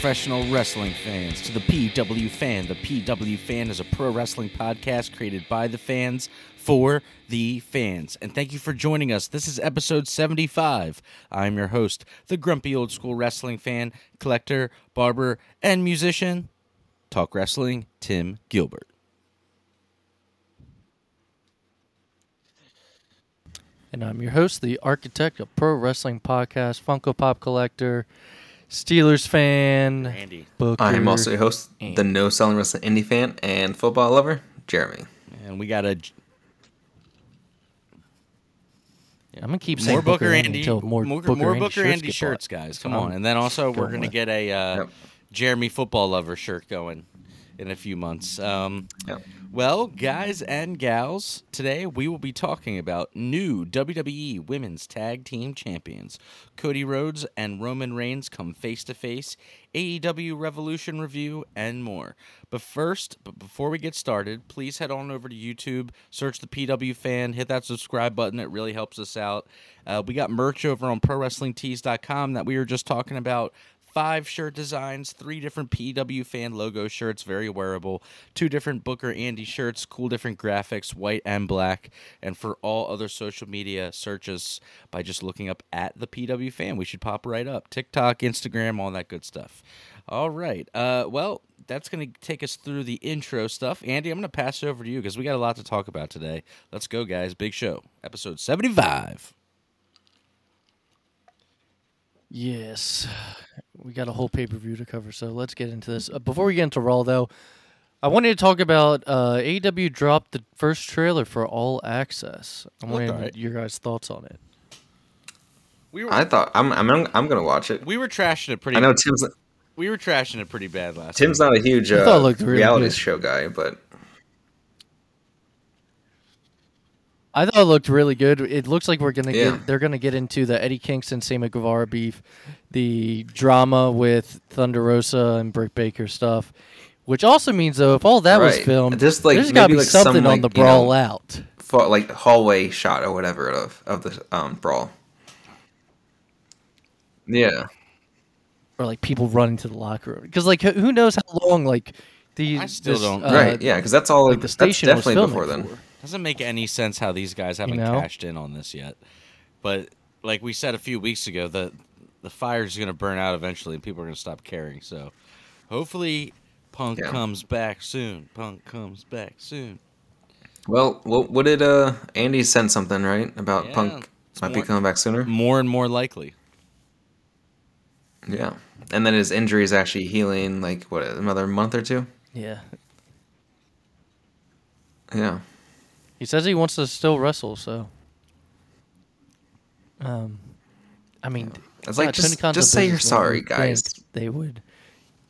Professional wrestling fans, to the PW Fan. The PW Fan is a pro wrestling podcast created by the fans for the fans. And thank you for joining us. This is episode 75. I'm your host, the grumpy old school wrestling fan, collector, barber, and musician, Talk Wrestling, Tim Gilbert. And I'm your host, the architect of Pro Wrestling Podcast, Funko Pop Collector, Steelers fan, Randy. Booker. I am also your host, the no selling wrestling indie fan and football lover, Jeremy. And we got a I'm gonna keep saying more Booker, Andy Andy, until more, more, Booker, more Andy Booker shirts Andy get shirts, guys. Come So on, and then also we're going gonna with. get a uh, Yep. Jeremy football lover shirt going in a few months. Um, Yep. Well, guys and gals, today we will be talking about new WWE Women's Tag Team Champions. Cody Rhodes and Roman Reigns come face to face, AEW Revolution review, and more. But first, but before we get started, please head on over to YouTube, search the PW fan, hit that subscribe button. It really helps us out. Uh, we got merch over on ProWrestlingTees.com that we were just talking about five shirt designs, three different PW fan logo shirts, very wearable, two different Booker Andy shirts, cool different graphics, white and black. And for all other social media, searches, by just looking up at the PW fan. We should pop right up. TikTok, Instagram, all that good stuff. All right. Uh, well, that's going to take us through the intro stuff. Andy, I'm going to pass it over to you because we got a lot to talk about today. Let's go, guys. Big show, episode 75. Yes, we got a whole pay per view to cover, so let's get into this. Uh, before we get into Raw, though, I wanted to talk about uh, AEW dropped the first trailer for All Access. I Looked wanted alright. your guys' thoughts on it. We were, I thought I'm I'm I'm gonna watch it. we were trashing it pretty I know Tim's We were trashing it pretty bad last Tim's week. not a huge I thought it uh, really reality good. show guy, but I thought it looked really good. It looks like we're gonna Yeah. get they're gonna get into the Eddie Kingston, Sammy Guevara beef, the drama with Thunder Rosa and Britt Baker stuff. Which also means though, if all that was filmed, Just, like, there's gotta be like, some, something on like, the you know, brawl out. fa- like hallway shot or whatever of of the um brawl. Yeah, or like people running to the locker room because like who- who knows how long like these I still this, don't- uh, right. Yeah, because that's all. like the that's station was definitely filming before then. for. Doesn't make any sense how these guys haven't know? cashed in on this yet. But like we said a few weeks ago, the the fire's going to burn out eventually, and people are going to stop caring. So hopefully, Punk Yeah. comes back soon. Punk comes back soon. Well, what, what did uh Andy send something right about Yeah, Punk it's might more- be coming back sooner? More and more likely. Yeah, and then his injury is actually healing. Like what another month or two? yeah Yeah. He says he wants to still wrestle so um i mean It's like, just- just say you're sorry, guys. they would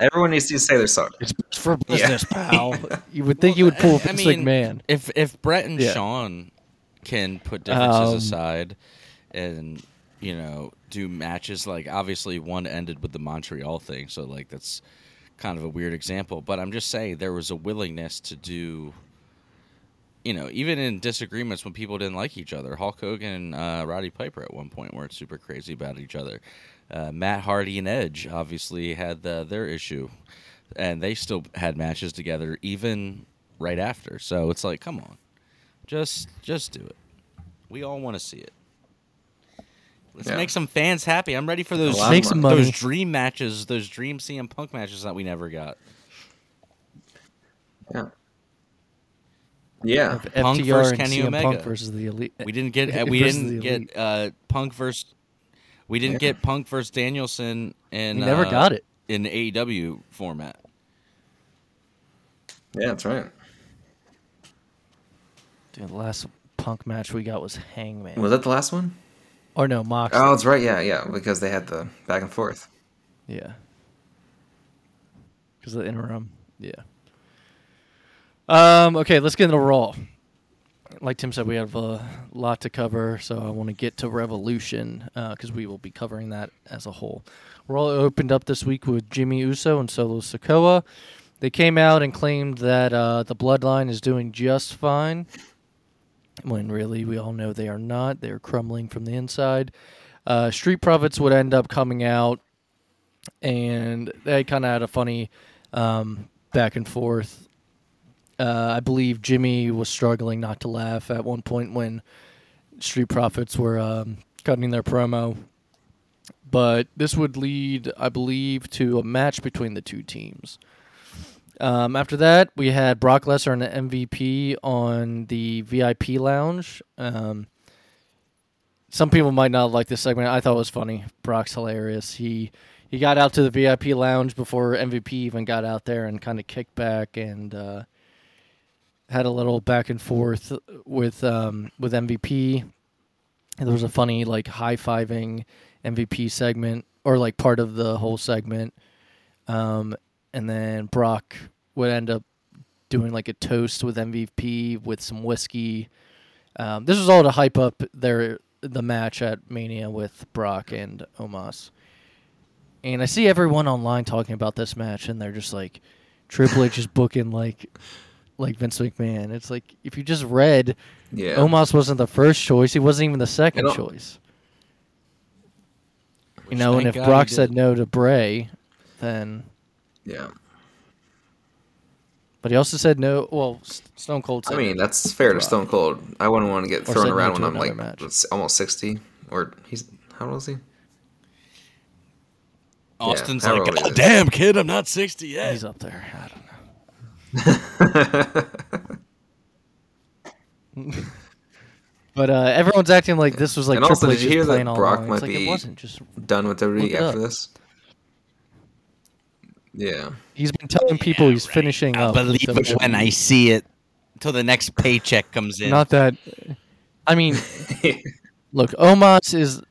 Everyone needs to say they're sorry. it's for Yeah. business pal you would think you would pull I Vince mean, McMahon If if Brett and Yeah. Sean can put differences Um, aside and you know do matches like obviously one ended with the Montreal thing, so like that's kind of a weird example. But I'm just saying there was a willingness to do. You know, even in disagreements when people didn't like each other, Hulk Hogan and uh, Roddy Piper at one point weren't super crazy about each other. Uh, Matt Hardy and Edge obviously had the, their issue, and they still had matches together even right after. So it's like, come on, just just do it. We all want to see it. Let's Yeah. make some fans happy. I'm ready for those Make some money. those dream matches, those dream CM Punk matches that we never got. Yeah. Yeah. Of Punk FTR versus and Kenny CM Omega. Punk versus the elite We didn't get uh, we didn't get uh, Punk versus we didn't Yeah. get Punk versus Danielson and never uh, got it in the AEW format. Yeah, that's right. Dude, the last punk match we got was hangman Was that the last one? or no mox Oh, that's right. Yeah, yeah. Because they had the back and forth. Yeah. Because of the interim. Yeah. Um. Okay, let's get into Raw. Like Tim said, we have a lot to cover, so I want to get to Revolution because we will be covering that as a whole. Raw opened up this week with Jimmy Uso and Solo Sikoa. They came out and claimed that uh, the Bloodline is doing just fine, when really we all know they are not. They're crumbling from the inside. Uh, Street Profits would end up coming out and they kind of had a funny um, back and forth. Uh, I believe Jimmy was struggling not to laugh at one point when Street Profits were um, cutting their promo. But this would lead, I believe, to a match between the two teams. Um, after that, we had Brock Lesnar and the MVP on the VIP lounge. Um, some people might not like this segment. I thought it was funny. Brock's hilarious. He he got out to the VIP lounge before MVP even got out there and kind of kicked back and uh, had a little back and forth with um, with MVP. And there was a funny like high fiving MVP segment or like part of the whole segment. Um, and then Brock would end up doing like a toast with MVP with some whiskey. Um, this was all to hype up their the match at Mania with Brock and Omos. And I see everyone online talking about this match, and they're just like, Triple H is booking like, like Vince McMahon. It's like if you just read, Yeah. Omos wasn't the first choice; he wasn't even the second don't- choice. You know, and if God Brock said no to Bray, then Yeah. but he also said no. Well, Stone Cold said I mean, that's fair to Stone Cold. I wouldn't want to get thrown said no around when I'm like match. almost 60. Or he's, how old is he? Austin's how like, old oh, damn, kid, I'm not 60 yet. he's up there. I don't know. But uh, everyone's acting like this was like And also, Triple did H you hear that playing all Brock along. might like be- it wasn't. Just Done with WWE Look it after up. this? Yeah. he's been telling people he's finishing I up. believe it when I see it until the next paycheck comes in. Not that. I mean, look, Omos is.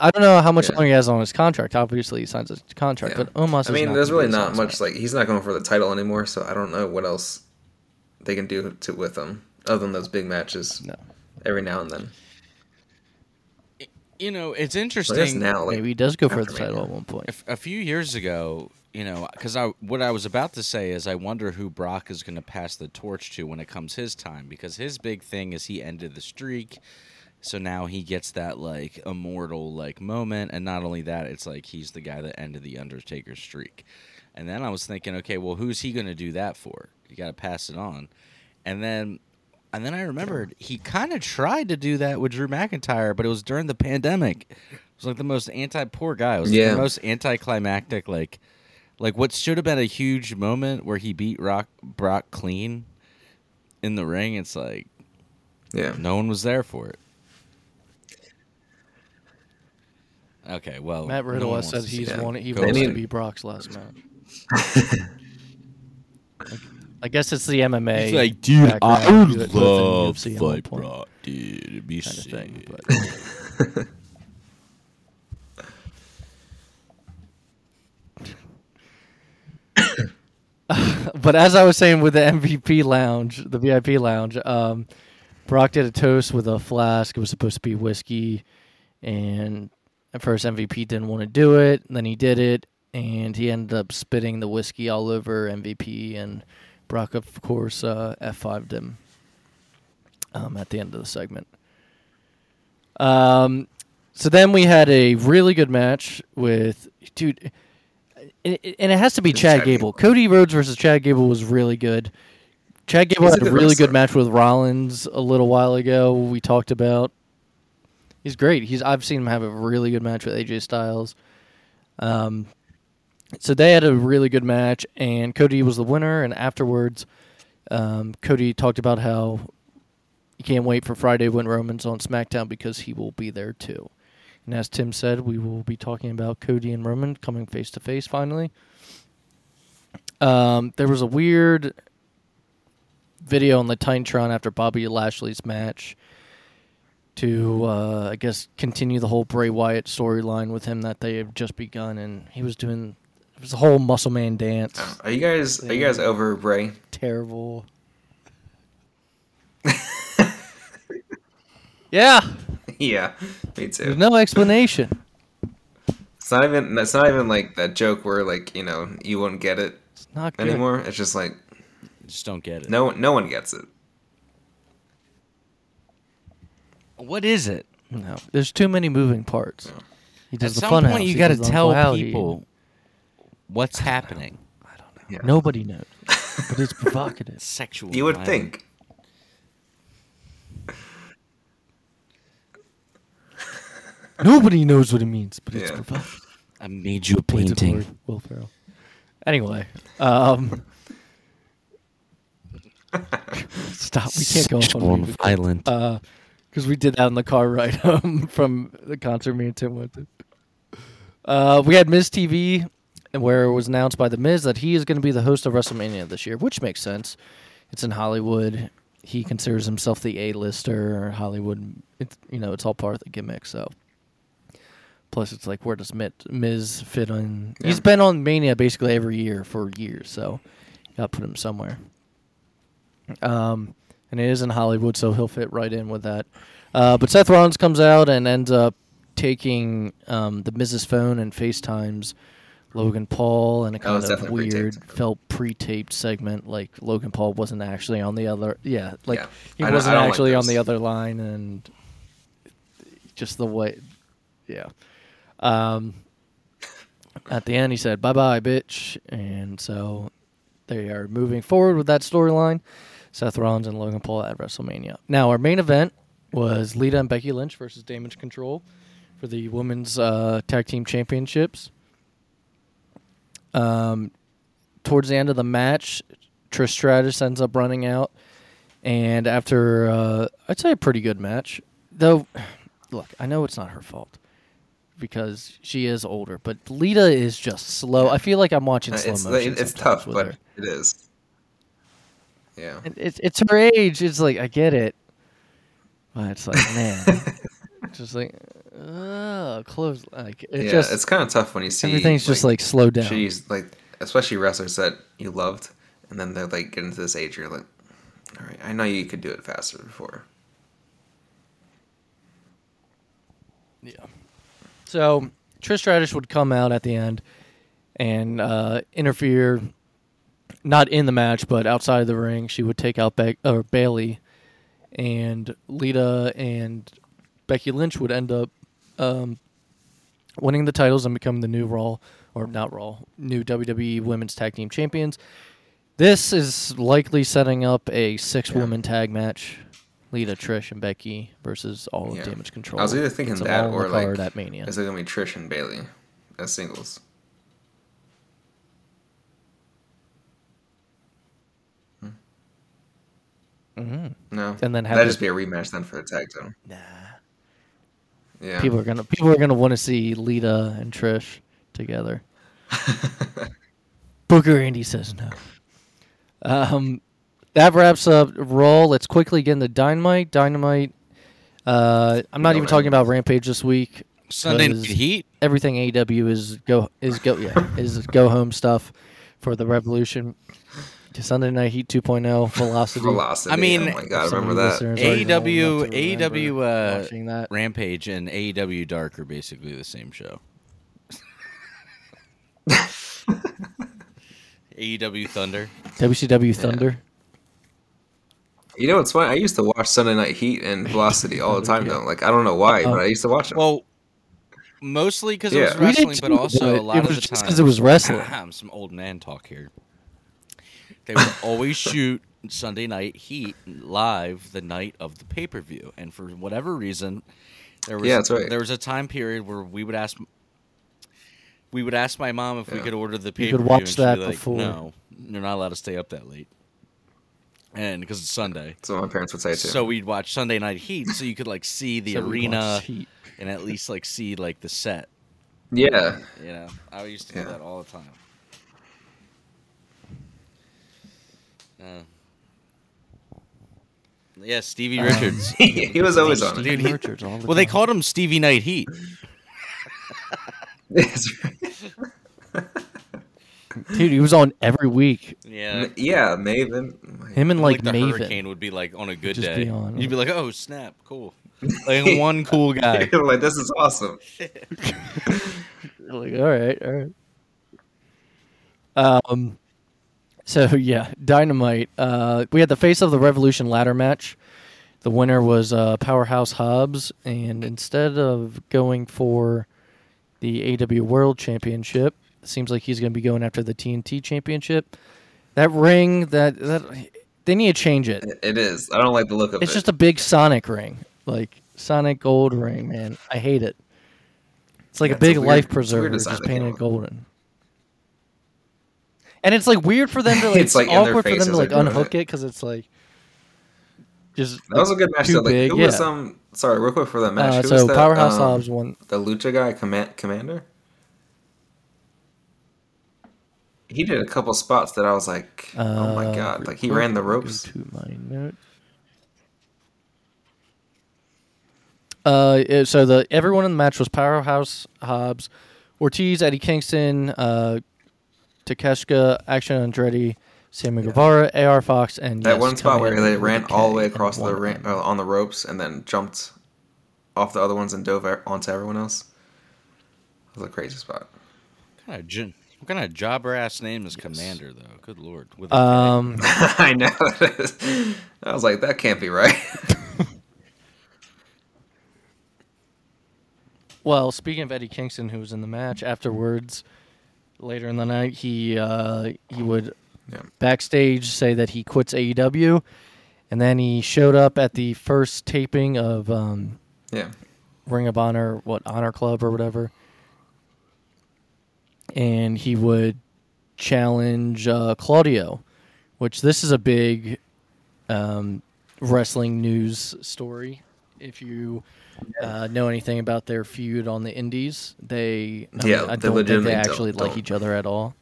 I don't know how much Yeah. longer he has on his contract. Obviously, he signs a contract, Yeah. but Omos. I is mean, not there's really not much like he's not going for the title anymore, so I don't know what else they can do to with him other than those big matches No. every now and then. You know, it's interesting. now, like, Maybe he does go for the title Mania. at one point. If- a few years ago, you know, because I what I was about to say is I wonder who Brock is going to pass the torch to when it comes his time because his big thing is he ended the streak, so now he gets that like immortal like moment, and not only that, it's like he's the guy that ended the Undertaker streak, and then I was thinking, okay, well, who's he going to do that for? You got to pass it on, and then. And then I remembered he kind of tried to do that with Drew McIntyre, but it was during the pandemic. It was like the most anti-poor guy. It was Yeah. the most anticlimactic. Like, like what should have been a huge moment where he beat Rock Brock clean in the ring. It's like Yeah. no one was there for it. Okay, well, Matt no Riddle one has said wants to he's see wanted, he Go wants to ahead. be Brock's last match. I guess it's the MMA. It's like, dude, I background, would do it within love UFC at one fight point Brock, dude. It'd be kind of sick. thing. But but as I was saying with the MVP lounge, the VIP lounge, um, Brock did a toast with a flask. It was supposed to be whiskey, and at first MVP didn't want to do it. Then he did it, and he ended up spitting the whiskey all over MVP, and Brock, of course, uh, F5'd him um, at the end of the segment. Um, so then we had a really good match with dude, and it, has to be It's Chad Gable. Gable. Cody Rhodes versus Chad Gable was really good. Chad Gable He's had a good really wrestler. good match with Rollins a little while ago. We talked about. He's great. He's I've seen him have a really good match with AJ Styles. Um, so they had a really good match, and Cody was the winner. And afterwards, um, Cody talked about how he can't wait for Friday when Roman's on SmackDown because he will be there too. And as Tim said, we will be talking about Cody and Roman coming face to face finally. Um, there was a weird video on the Titantron after Bobby Lashley's match to, uh, I guess, continue the whole Bray Wyatt storyline with him that they have just begun, and he was doing it was a whole muscle man dance. Are you guys are you guys over Bray? Terrible. yeah, yeah, me too. there's no explanation. It's not even it's not even like that joke where like, you know, you won't get it It's not good. anymore. It's just like Just don't get it. no no one gets it. What is it? No, there's too many moving parts. He At does the some fun point, house. you He got to does the tell Uncle Howdy. people what's happening. Yeah. Nobody knows, but it's provocative. Sexual. You would violence. think. Nobody knows what it means, but it's Yeah. provocative. I made you a Pointed painting. word, Will Ferrell. Anyway, um, stop. We can't go off on Sexual and music. violent. Because we did that in the car ride home from the concert me and Tim went to. Uh, we had Miz TV, where it was announced by the Miz that he is going to be the host of WrestleMania this year, which makes sense. It's in Hollywood. He considers himself the A-lister. Hollywood, it's you know, it's all part of the gimmick. So, plus, it's like where does Miz, fit on? He's been on Mania basically every year for years, so got to put him somewhere. Um, and it is in Hollywood, so he'll fit right in with that. Uh, but Seth Rollins comes out and ends up taking um, the Miz's phone and FaceTimes Logan Paul in a kind of weird, pre-taped. felt pre-taped segment. Like Logan Paul wasn't actually on the other. Yeah, like Yeah. he I wasn't don't like actually on the other line, and just the way, yeah. Um, at the end, he said, "Bye bye, bitch," and so they are moving forward with that storyline. Seth Rollins and Logan Paul at WrestleMania. Now, our main event was Lita and Becky Lynch versus Damage Control for the women's uh, tag team championships. Um, towards the end of the match, Trish Stratus ends up running out, and after uh, I'd say a pretty good match, though. Look, I know it's not her fault because she is older, but Lita is just slow. I feel like I'm watching Uh, slow It's motion. it's sometimes tough, but her. it is. Yeah. And It's it's her age. It's like I get it, but it's like man, just like uh, close. Like it yeah, just it's kind of tough when you see everything's just like slowed down. she's like, especially wrestlers that you loved, and then they're like getting to this age, you're like, all right, I know you could do it faster before. Yeah. So Trish Stratus would come out at the end and uh, interfere, not in the match, but outside of the ring. She would take out or Bayley, and Lita and Becky Lynch would end up um, winning the titles and becoming the new Raw, or not Raw, new WWE Women's Tag Team Champions. This is likely setting up a six-woman tag match. Lita, Trish, and Becky versus all Yeah. of Damage Control. I was either thinking that or like, card at Mania. is it gonna be Trish and Bayley as singles? Mhm. No, And then have that'd just be a rematch then for the tag title. Nah. Yeah, People are gonna people are gonna want to see Lita and Trish together. Booker Andy says no. Um, that wraps up Raw. Let's quickly get into Dynamite. Dynamite. Uh, I'm not No even talking about Rampage this week. Sunday Night 'cause Heat. Everything AEW is go is go yeah is go home stuff for the Revolution. Sunday Night Heat 2.0 Velocity. Velocity. I mean, oh my god, Some of remember that? listeners already know AEW enough to AEW uh, watching that. Rampage and AEW Dark are basically the same show. AEW Thunder. WCW Thunder. You know what's funny? I used to watch Sunday Night Heat and Velocity all the time Yeah. though. Like I don't know why, Oh. but I used to watch them. Well, mostly because it Yeah. was wrestling, but also a lot it of was the just time 'cause it was wrestling. some old man talk here. They would always shoot Sunday Night Heat live the night of the pay per view, and for whatever reason, there was Yeah, that's right. there was a time period where we would ask. We would ask my mom if we could order the pay per view. watch and she'd that be like, before. No, you're not allowed to stay up that late. And because it's Sunday, That's what my parents would say too. so we'd watch Sunday Night Heat, so you could like see the So arena and at least like see like the set. yeah, You know, I used to do Yeah. that all the time. Uh, yeah, Stevie Um, Richards. he was always on it. Dude, he- Richards all the well, they called him Stevie Night Heat. That's right. Dude, he was on every week. Yeah. yeah, Maven. Him and like, the Maven. hurricane would be like on a good Just day. be on. You'd be like, "Oh snap, cool!" Like one cool guy. like this is awesome. Like, all right, all right. Um, so yeah, Dynamite. Uh, we had the face of the Revolution ladder match. The winner was uh, Powerhouse Hobbs, and instead of going for the AW World Championship. Seems like he's going to be going after the TNT Championship. That ring, that that they need to change it. It is. I don't like the look of It's it. It's just a big Sonic ring, like Sonic Gold ring, man. I hate it. It's like Yeah, a it's a big weird- life it's a weird preserver just painted golden. And it's like weird for them to like. It's, like, awkward for them to like unhook it. because it's like just that was a good match. too Though. Like, big, who was yeah. um? Sorry, real quick for that match. Uh, who so was that, Powerhouse um, Hobbs won. The Lucha guy, Command- Komander. He did a couple spots that I was like, oh my Uh, god! Like he ran the ropes. To my notes. Uh, so the everyone in the match was Powerhouse Hobbs, Ortiz, Eddie Kingston, uh, Takeshita, Action Andretti, Sammy Guevara, AR Fox, and That yes, one spot where they ran a all the way across the one ring, M. uh, on the ropes and then jumped off the other ones and dove onto everyone else. It was a crazy spot. What kind of, gen- what kind of jobber ass name is Komander though? Good lord. With. Um, I know. it is. I was like, that can't be right. Well, speaking of Eddie Kingston, who was in the match afterwards, later in the night, he uh, he would Yeah. backstage say that he quits AEW, and then he showed up at the first taping of um, yeah. Ring of Honor, what Honor Club or whatever, and he would challenge uh, Claudio, which this is a big um, wrestling news story. If you uh, know anything about their feud on the Indies, they I Yeah, mean, I they don't think they actually don't- like don't. each other at all,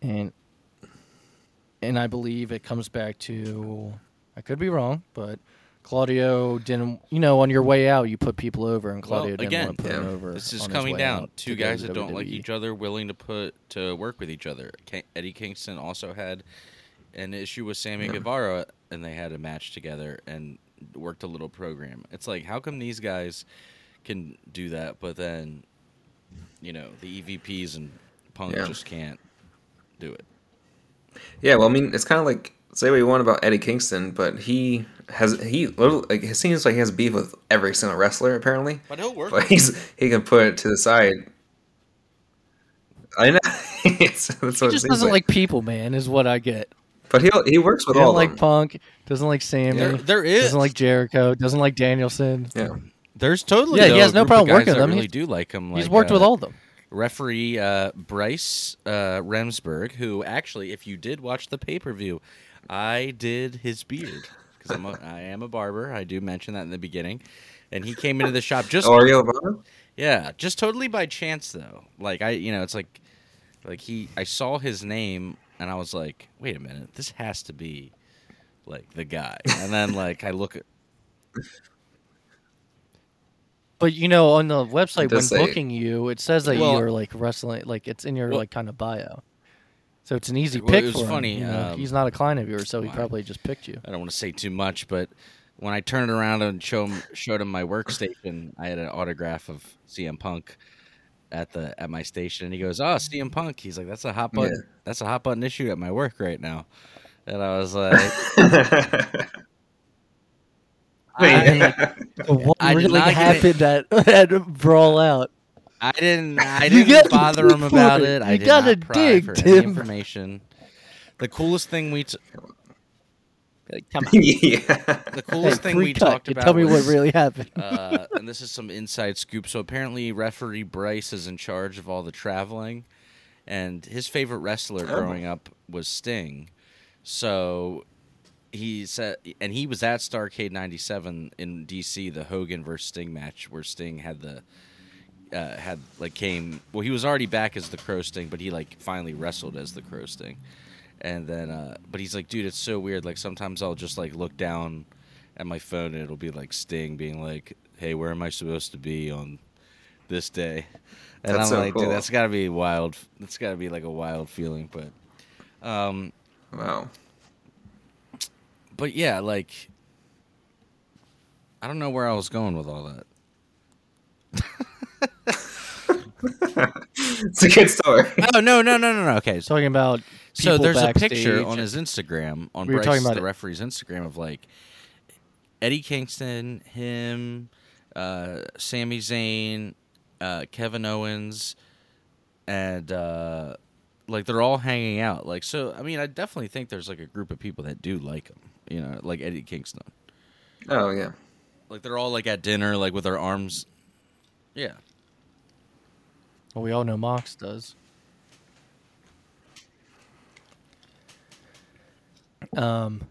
and and I believe it comes back to I could be wrong, but Claudio didn't. You know, on your way out, you put people over, and Claudio Well, didn't again, want to put yeah. over. This is coming down. out Two guys to that don't like each other, willing to put to work with each other. Eddie Kingston also had an issue with Sammy Guevara, and they had a match together and worked a little program. It's like, how come these guys can do that, but then, you know, the EVPs and Punk Yeah. just can't do it. Yeah, well, I mean, it's kind of like say what you want about Eddie Kingston, but he has he literally like it seems like he has beef with every single wrestler apparently. But he'll work. But he's he can put it to the side. I know. It's- that's what He it just seems doesn't like. like people, man. Is what I get. But he he works with He all doesn't of like them. Punk. Doesn't like Sammy. There, there is. Doesn't like Jericho. Doesn't like Danielson. Yeah. There's totally. Yeah, he has no problem working with them. Really He's- do like him. He's like, worked with uh, all of them. referee uh, Bryce uh, Remsburg, who actually, if you did watch the pay per view, I did his beard because I'm a, I am a barber. I do mention that in the beginning, and he came into the shop just Oh, are you LeBron? yeah, just totally by chance though. Like I, you know, it's like like he I saw his name and I was like, wait a minute, this has to be like the guy. And then like I look at But you know, on the website when say- booking you, it says that Well- you're like wrestling, like it's in your Well- like kind of bio. So it's an easy Well, pick it was for him. funny, you know? um, he's not a client of yours, so he probably just picked you. I don't want to say too much, but when I turned around and show him, showed him my workstation, I had an autograph of CM Punk at the at my station, and he goes, "Oh, CM Punk." He's like, "That's a hot button. Yeah. That's a hot button issue at my work right now." And I was like, And, like, what I did really not get happened at, at Brawl Out? I didn't. I didn't gotta bother him about it. it. I You did gotta not pry dig, for any Tim. information. The coolest thing we t- Like, come on. yeah. the coolest Hey, thing we cut. talked You about. Tell me was, what really happened. uh, and this is some inside scoop. So apparently, referee Bryce is in charge of all the traveling, and his favorite wrestler Oh. growing up was Sting. So he said, and he was at Starcade '97 in DC, the Hogan versus Sting match, where Sting had the uh, had like came. Well, he was already back as the Crow Sting, but he like finally wrestled as the Crow Sting. And then, uh, but he's like, dude, it's so weird. Like sometimes I'll just like look down at my phone and it'll be like Sting being like, "Hey, where am I supposed to be on this day?" And That's I'm so like, cool. dude, that's got to be wild. That's got to be like a wild feeling. But, um, Wow. but yeah, like, I don't know where I was going with all that. It's a good story. Oh no, no, no, no, no. Okay, so Talking about So people there's a picture on his Instagram on We Bryce, talking about the it. referee's Instagram of like Eddie Kingston, him, uh, Sami Zayn, uh, Kevin Owens, and uh, like they're all hanging out. Like so, I mean, I definitely think there's like a group of people that do like him. You know, like Eddie Kingston. Oh yeah. Like they're all like at dinner, like with their arms. Yeah. Well, we all know Mox does. Um,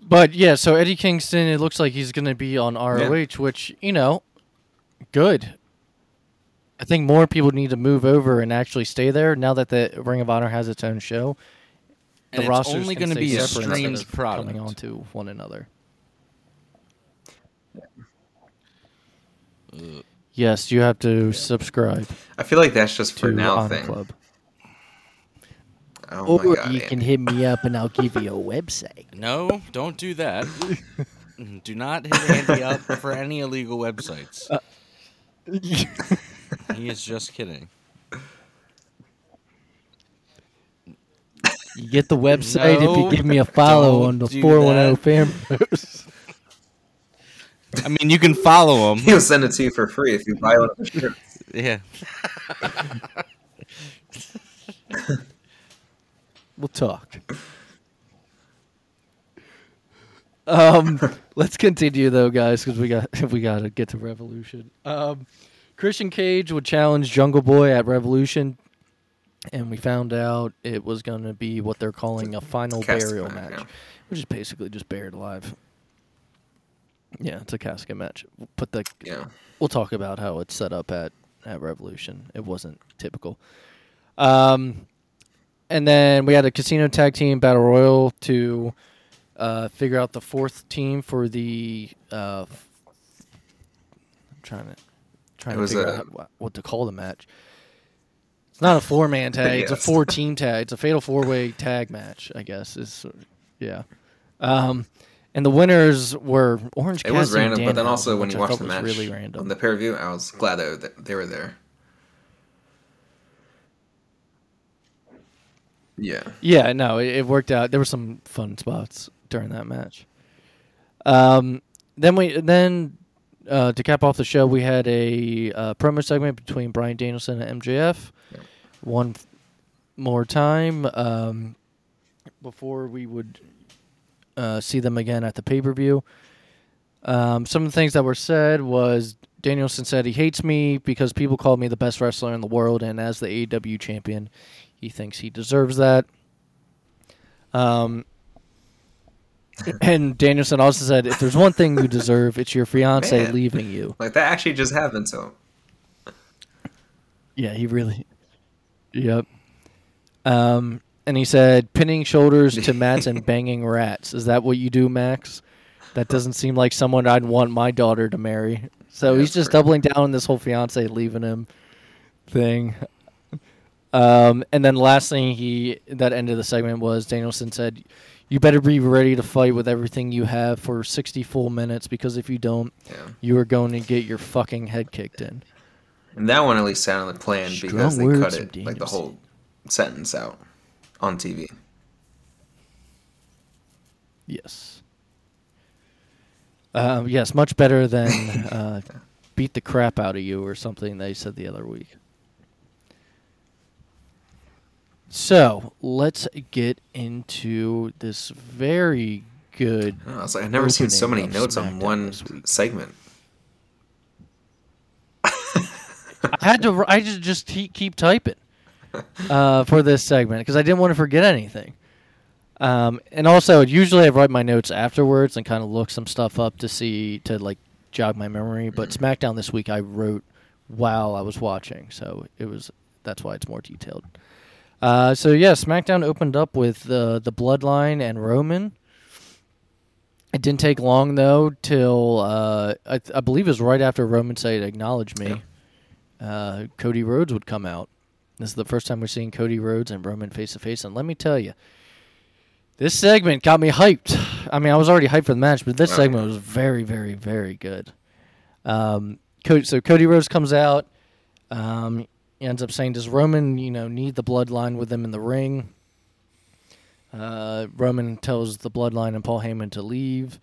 but yeah, so Eddie Kingston, it looks like he's going to be on ROH, which you know, good. I think more people need to move over and actually stay there now that the Ring of Honor has its own show. The And it's rosters only gonna be a separate instead streamed of product. coming onto one another. Yes, you have to subscribe I feel like that's just for to now thing. Club. Oh my god. you can hit me up and I'll give you a website. No, don't do that. do not hit Andy up for any illegal websites. Uh, he is just kidding. You get the website if you give me a follow on the do 410 Fam Bros. I mean, you can follow him. He'll send it to you for free if you buy one of the shirts. Yeah. We'll talk. Um, let's continue though, guys, because we got we got to get to Revolution. Um, Christian Cage would challenge Jungle Boy at Revolution, and we found out it was going to be what they're calling a final Casket burial match, match, yeah. which is basically just buried alive. Yeah, it's a casket match. We'll put the Yeah. we'll talk about how it's set up at at Revolution. It wasn't typical. Um, and then we had a casino tag team battle royal to uh, figure out the fourth team for the. Uh, I'm trying to trying to figure a- out what- what to call the match. It's not a four man tag. It's a four team tag. It's a fatal four way tag match. I guess is yeah. Um, and the winners were Orange. It was Cassidy and random, but then also when you I watch thought the was match really random. on the pay per view, I was glad that they were there. Yeah. Yeah, no, it, it worked out. There were some fun spots during that match. Um, then we then uh, to cap off the show, we had a uh, promo segment between Bryan Danielson and MJF. Yeah. One f- more time um, before we would uh, see them again at the pay per view. Um, some of the things that were said was Danielson said he hates me because people call me the best wrestler in the world, and as the AEW champion, he thinks he deserves that. Um, and Danielson also said, if there's one thing you deserve, it's your fiance Man. leaving you. Like that actually just happened to him. Yeah, he really. Yep. Um, and he said, pinning shoulders to mats and banging rats. Is that what you do, Max? That doesn't seem like someone I'd want my daughter to marry. So Yeah, he's just doubling down on this whole fiance leaving him thing. Um, and then last thing he that ended the segment was Danielson said, "You better be ready to fight with everything you have for 60 full minutes because if you don't, Yeah. you are going to get your fucking head kicked in." And that one at least sounded planned Strong because they cut it like the whole sentence out on TV. Yes. Um, yes, much better than uh, beat the crap out of you or something they said the other week. So let's get into this very good. I was like, I've never seen so many notes on one segment. I had to. I just just keep, keep typing uh, for this segment because I didn't want to forget anything. Um, and also, usually I write my notes afterwards and kind of look some stuff up to see to like jog my memory. But SmackDown this week I wrote while I was watching, so it was that's why it's more detailed. Uh, so yeah, SmackDown opened up with the the Bloodline and Roman. It didn't take long though till uh, I, I believe it was right after Roman said "Acknowledge me." Uh, Cody Rhodes would come out. This is the first time we're seeing Cody Rhodes and Roman face to face, and let me tell you, this segment got me hyped. I mean, I was already hyped for the match, but this segment was very, very, very good. Um, so Cody Rhodes comes out. Um, ends up saying, "Does Roman, you know, need the bloodline with him in the ring?" Uh, Roman tells the bloodline and Paul Heyman to leave,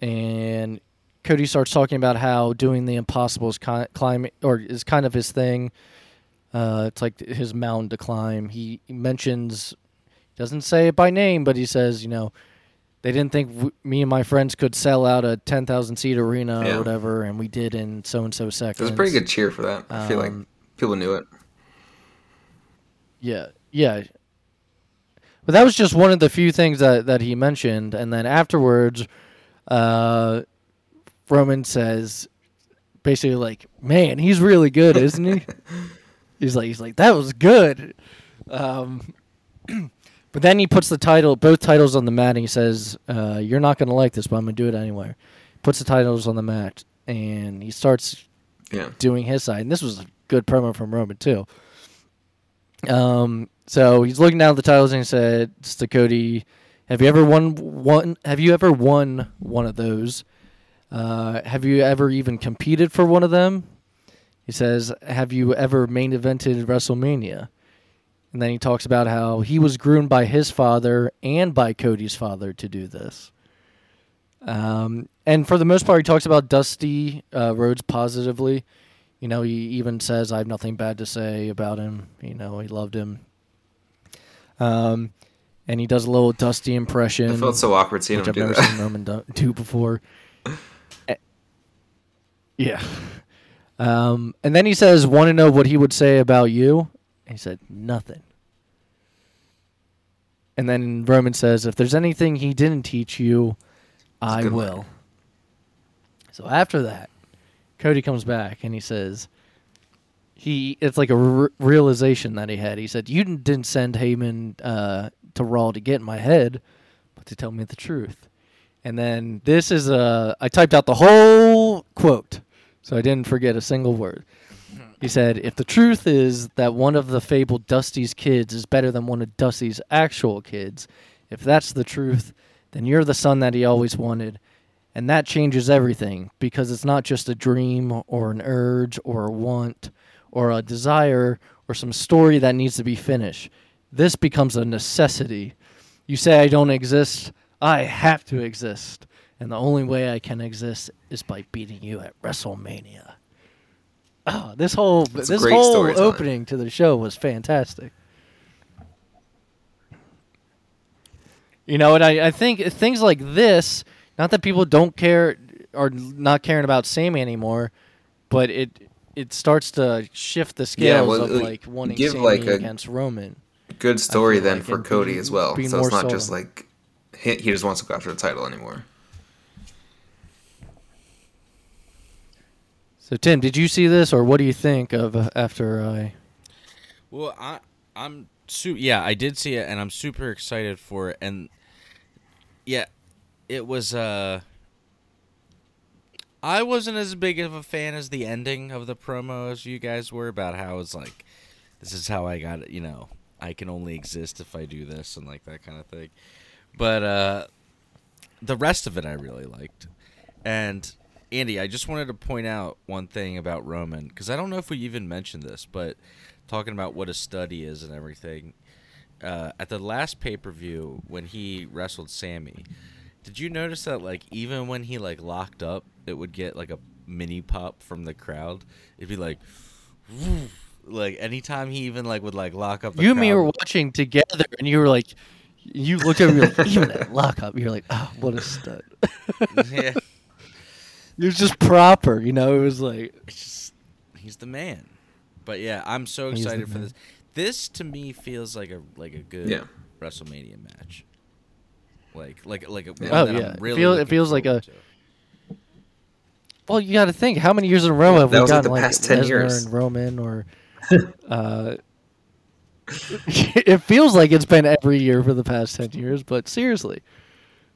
and Cody starts talking about how doing the impossible is kind climb or is kind of his thing. Uh, it's like his mountain to climb. He, he mentions, doesn't say it by name, but he says, you know, they didn't think w- me and my friends could sell out a ten thousand seat arena Yeah. or whatever, and we did in so and so seconds. It was a pretty good cheer for that. I feel like Um, people knew it. Yeah, yeah. But that was just one of the few things that, that he mentioned, and then afterwards, uh, Roman says, basically like, "Man, he's really good, isn't he?" he's like, he's like, "That was good." Um, but then he puts the title, both titles on the mat, and he says, uh, "You're not gonna like this, but I'm gonna do it anyway." Puts the titles on the mat, and he starts Yeah. doing his side. And this was good promo from Roman too. Um, so he's looking down at the titles and he said to Cody, "Have you ever won one? Have you ever won one of those? Uh, have you ever even competed for one of them?" He says, "Have you ever main evented WrestleMania?" And then he talks about how he was groomed by his father and by Cody's father to do this. Um, and for the most part, he talks about Dusty uh, Rhodes positively. You know, he even says, "I have nothing bad to say about him." You know, he loved him. Um, and he does a little Dusty impression, It felt so awkward seeing him I've do never that. seen Roman do, before. Eh, yeah. Um, and then he says, "Want to know what he would say about you?" And he said, "Nothing." And then Roman says, "If there's anything he didn't teach you, I good line. will." So after that, Cody comes back and he says, "He it's like a r- realization that he had. He said, "You didn't- didn't send Heyman uh, to Raw to get in my head, but to tell me the truth." And then this is a I typed out the whole quote, so I didn't forget a single word. He said, "If the truth is that one of the fabled Dusty's kids is better than one of Dusty's actual kids, if that's the truth, then you're the son that he always wanted." And that changes everything because it's not just a dream or an urge or a want or a desire or some story that needs to be finished. This becomes a necessity. You say I don't exist, I have to exist. And the only way I can exist is by beating you at WrestleMania. Oh, this whole It's this whole opening to the show was fantastic. You know, and I, I think things like this, not that people don't care or not caring about Sami anymore, but it it starts to shift the Yeah, scales well, of like, like wanting give, Sami like, a- against Roman. Good story then like, for Cody be- as well. So it's not so. just like he, he just wants to go after the title anymore. So Tim, did you see this, or what do you think of uh, after I? Well, I I'm su- yeah, I did see it and I'm super excited for it and yeah, it was uh I wasn't as big of a fan as the ending of the promo as you guys were about how it's like this is how I got it, you know. I can only exist if I do this and like that kind of thing. But uh the rest of it I really liked. And Andy, I just wanted to point out one thing about Roman because I don't know if we even mentioned this, but talking about what a study is and everything. Uh, at the last pay per view when he wrestled Sami, did you notice that like even when he like locked up, it would get like a mini pop from the crowd? It'd be like, like anytime he even like would like lock up. The You and me were watching together, and you were like, you looked at me like, even at lockup, you're like, oh, what a stud. yeah, It was just proper, you know. It was like, it's just he's the man. But yeah, I'm so excited for man. this. This to me feels like a like a good Yeah. WrestleMania match. Like like like a Yeah. one Oh, that yeah. I'm It really feel- it feels like a- to. well, you got to think, how many years in a row Yeah, have that we was like gotten the like past 10 Lesnar years. and Roman, or uh, it feels like it's been every year for the past ten years. But seriously,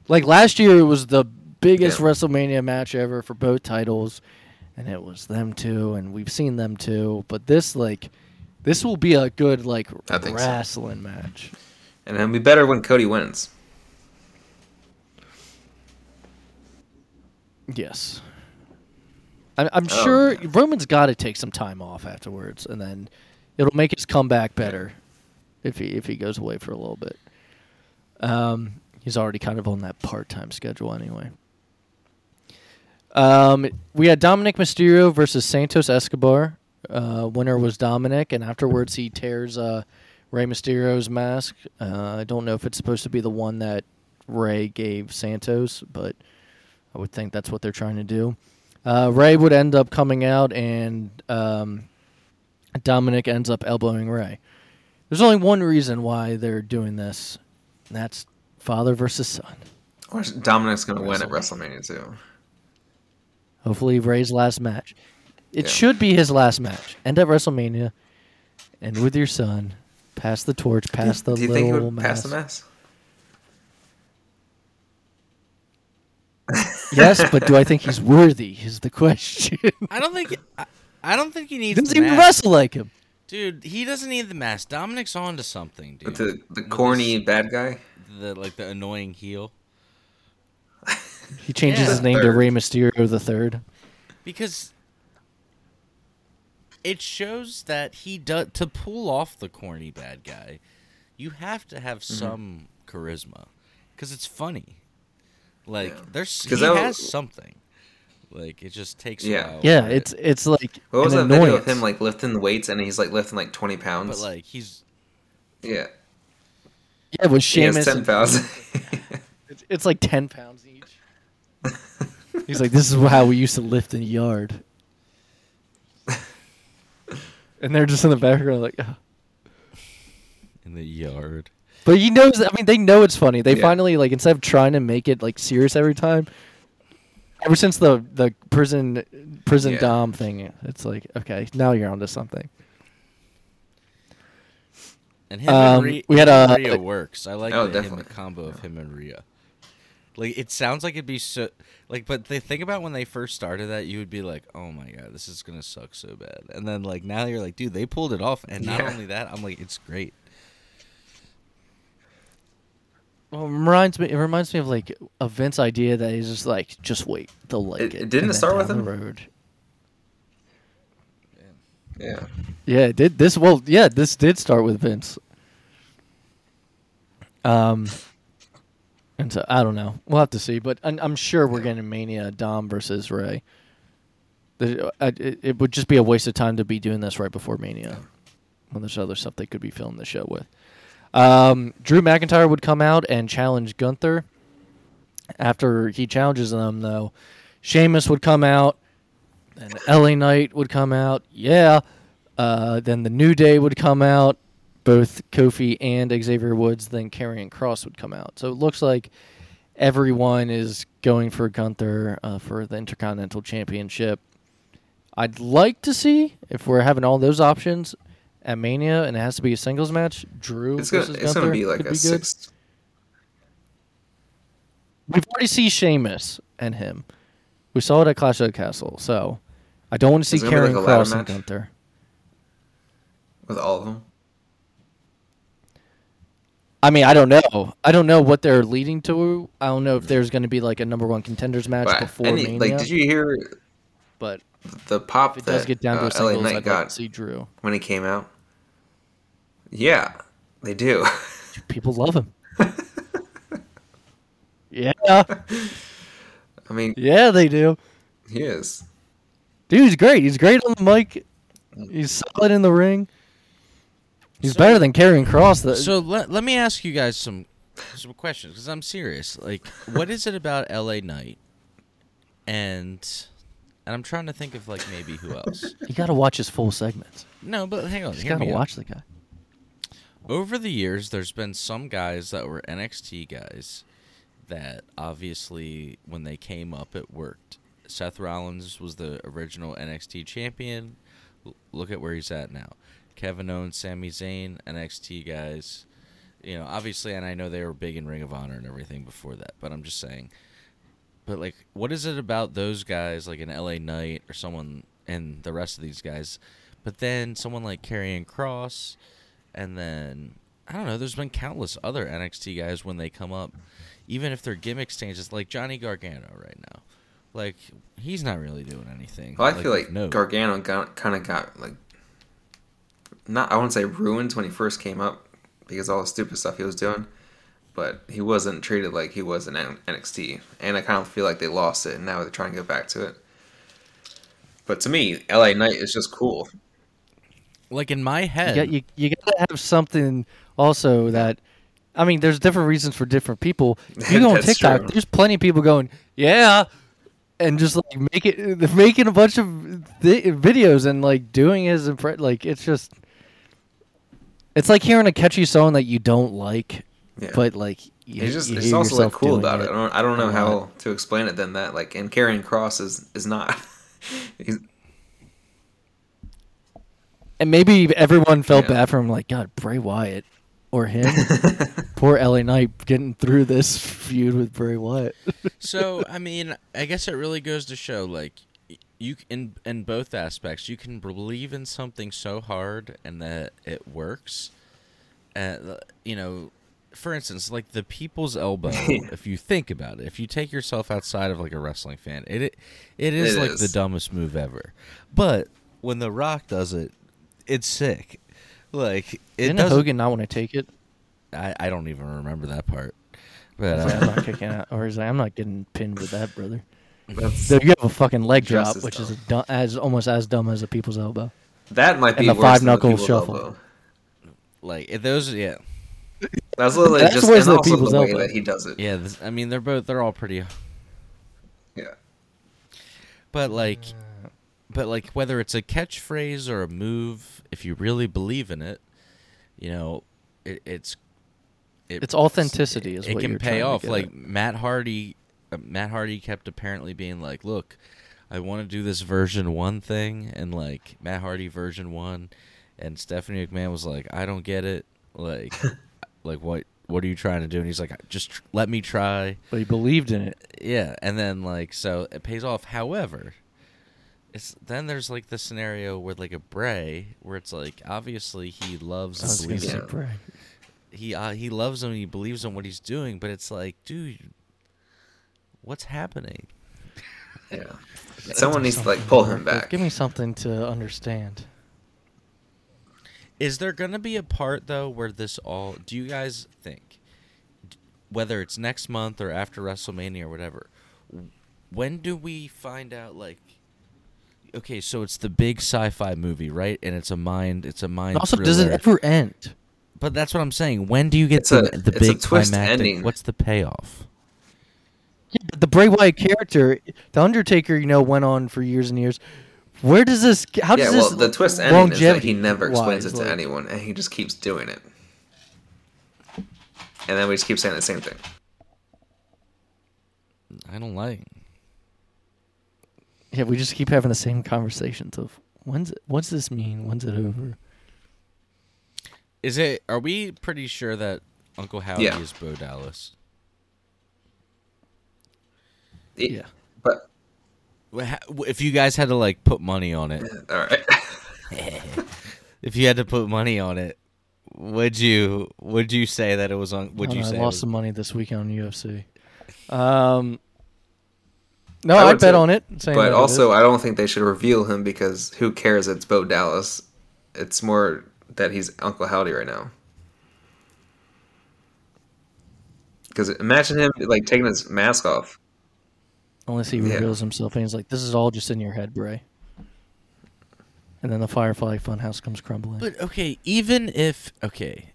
like last year, it was the biggest Yeah. WrestleMania match ever for both titles, and it was them two, and we've seen them too. But this, like, this will be a good like I think so. wrestling match. And it'll be better when Cody wins. Yes. I, I'm Oh, sure yeah. Roman's got to take some time off afterwards, and then it'll make his comeback better if he if he goes away for a little bit. Um, he's already kind of on that part time schedule anyway. Um, we had Dominik Mysterio versus Santos Escobar. Uh, winner was Dominik, and afterwards he tears uh, Rey Mysterio's mask. Uh, I don't know if it's supposed to be the one that Rey gave Santos, but I would think that's what they're trying to do. Uh, Rey would end up coming out, and um, Dominik ends up elbowing Rey. There's only one reason why they're doing this, and that's father versus son. Or Dominik's gonna win at WrestleMania too. Hopefully, Rey's last match. It Yeah. should be his last match. End at WrestleMania, and with your son, pass the torch, pass the Do you think he little would pass the mask. mess? Yes, but do I think he's worthy? Is the question. I don't think. I, I don't think he he needs doesn't even mask. wrestle like him. Dude, he doesn't need the mask. Dominik's on to something, dude. With the the corny his- bad guy. the like the annoying heel. He changes Yeah. his name to Third. Rey Mysterio the Third. because it shows that he does to pull off the corny bad guy. You have to have Mm-hmm. some charisma because it's funny. Like Yeah. there's he 'Cause that has something. Like it just takes Yeah. a while. Yeah, it's it's like What was an that video of him like lifting the weights and he's like lifting like twenty pounds? but like he's yeah, yeah, with he has ten and- pounds. it's, it's like ten pounds each. He's like, this is how we used to lift in the yard. And they're just in the background like, "Oh." in the yard. But he knows. I mean, they know it's funny. They Yeah. finally like instead of trying to make it like serious every time. Ever since the the prison prison Yeah. dom thing, it's like okay, now you're onto something. And him Um, and Rhea, we had him and a- Rhea works. I like Oh, the, him, definitely. the combo of him and Rhea. Like it sounds like it'd be so like, but the thing about when they first started that, you would be like, "Oh my god, this is gonna suck so bad." And then like now you're like, "Dude, they pulled it off." And not Yeah. only that, I'm like, "It's great." Well, it reminds me. It reminds me of like a Vince idea that he's just like, just wait, they'll like It- it. it didn't and then start with down the him? road. yeah, Yeah, it did this. Well, yeah, this did start with Vince. Um, and so I don't know. We'll have to see, but I'm, I'm sure we're getting Mania Dom versus Rey. The- It, it would just be a waste of time to be doing this right before Mania, when there's other stuff they could be filming the show with. Um, Drew McIntyre would come out and challenge Gunther. After he challenges them, though, Sheamus would come out, and LA Knight would come out. Yeah. Uh, then the New Day would come out. Both Kofi and Xavier Woods. Then Karrion Kross would come out. So it looks like everyone is going for Gunther uh, for the Intercontinental Championship. I'd like to see if we're having all those options at Mania, and it has to be a singles match. Drew it's gonna versus it's Gunther gonna be like could a be good. six. We've already seen Sheamus and him. We saw it at Clash of the Castle, so I don't want to see Is it gonna be Karrion like Cross and? Gunther. with all of them. I mean, I don't know. I don't know what they're leading to. I don't know if there's going to be like a number one contenders match But before any, Mania. like, did you hear but the pop if it that does get down to uh, a LA singles, Knight got see Drew. when he came out? Yeah, they do. People love him. yeah, I mean, yeah, they do. he is. Dude, he's great. He's great on the mic. He's solid in the ring. He's So- better than Karrion Kross. The, So let, let me ask you guys some some questions because I'm serious. Like, what is it about L.A. Knight? And and I'm trying to think of like maybe who else. you got to watch his full segments. No, but hang on. You hear got to out. watch the guy. Over the years, there's been some guys that were NXT guys that obviously, when they came up, it worked. Seth Rollins was the original NXT champion. L- look at where he's at now. Kevin Owens, Sami Zayn, NXT guys. You know, obviously, and I know they were big in Ring of Honor and everything before that, but I'm just saying. But like, what is it about those guys, like an LA Knight or someone, and the rest of these guys? But then someone like Karrion Kross, and then I don't know. There's been countless other NXT guys when they come up, even if they're gimmick changes, like Johnny Gargano right now. Like he's not really doing anything. Well, I feel like no. Gargano got kind of got like not I wouldn't say ruined when he first came up because all the stupid stuff he was doing, but he wasn't treated like he was in NXT, and I kind of feel like they lost it, and now they're trying to get back to it. But to me, LA Knight is just cool. Like in my You, head, got, you, you gotta have something also that. I mean, there's different reasons for different people. If you go on TikTok, true. there's plenty of people going, "Yeah," and just like make it, making a bunch of th- videos and like doing his impre- like it's just, it's like hearing a catchy song that you don't like, Yeah. but like you, He's just you it's also like cool about it. I don't I don't know how to explain it than that. Like, and Karrion Kross is is not. He's, And maybe everyone felt Yeah. bad for him, like God, Bray Wyatt or him. Poor LA Knight getting through this feud with Bray Wyatt. so I mean, I guess it really goes to show like you in in both aspects, you can believe in something so hard and that it works. Uh, you know, for instance, like the people's elbow. if you think about it, if you take yourself outside of like a wrestling fan, it it, it is It like the dumbest move ever. But when The Rock does it, it's sick. Like it Didn't. Hogan not want to take it? I, I don't even remember that part. But uh, I'm not kicking out, or he's like, I'm not getting pinned with that, brother. So you have a fucking leg drop, as which is a dumb. dumb, as almost as dumb as a people's elbow. that might and be the worse five than knuckle people's shuffle. elbow. like if those, yeah, That's literally That's just worse and than the also people's the way that he does it. yeah. This, I mean, they're both they're all pretty Yeah. But like, but like whether it's a catchphrase or a move, if you really believe in it, you know, it, it's it, It's authenticity is it what can you're pay off. Like at. Matt Hardy, uh, Matt Hardy kept apparently being like, "Look, I want to do this version one thing," and like Matt Hardy version one, and Stephanie McMahon was like, "I don't get it. Like, like what?" What are you trying to do? And he's like, just tr- let me try. But he believed in it. Yeah, and then like so it pays off. However, it's then there's like the scenario where like a Bray where it's like obviously he loves I was and believes say Bray. he uh, he loves him. He believes in what he's doing, but it's like, dude, what's happening? Yeah. Someone needs to like pull him back. Give me something to understand. Is there gonna be a part though where this all? Do you guys think, whether it's next month or after WrestleMania or whatever, when do we find out? Like, okay, so it's the big sci-fi movie, right? And it's a mind, it's a mind. Also, does it ever end? But that's what I'm saying. When do you get It's the a- the it's a big twist climactic? ending. What's the payoff? Yeah, but the Bray Wyatt character, the Undertaker, you know, went on for years and years. Where does this? How does yeah, this? well, the twist ending is that he never explains wise, it to like- anyone, and he just keeps doing it. And then we just keep saying the same thing. I don't like. Yeah, we just keep having the same conversations of when's it, what's this mean? When's it over? Is it? Are we pretty sure that Uncle Howdy Yeah. is Bo Dallas? It- Yeah. But Wha- ha- If you guys had to like put money on it, all right. if you had to put money on it, would you would you say that it was on? Would I you know, say I lost was- some money this weekend on UFC? Um, no, I I would would bet too. on it. but also, is. I don't think they should reveal him because who cares? It's Bo Dallas. It's more that he's Uncle Howdy right now. Because imagine him like taking his mask off. Unless he Yeah. reveals himself and he's like, "This is all just in your head, Bray." And then the Firefly Funhouse comes crumbling. But okay, even if okay,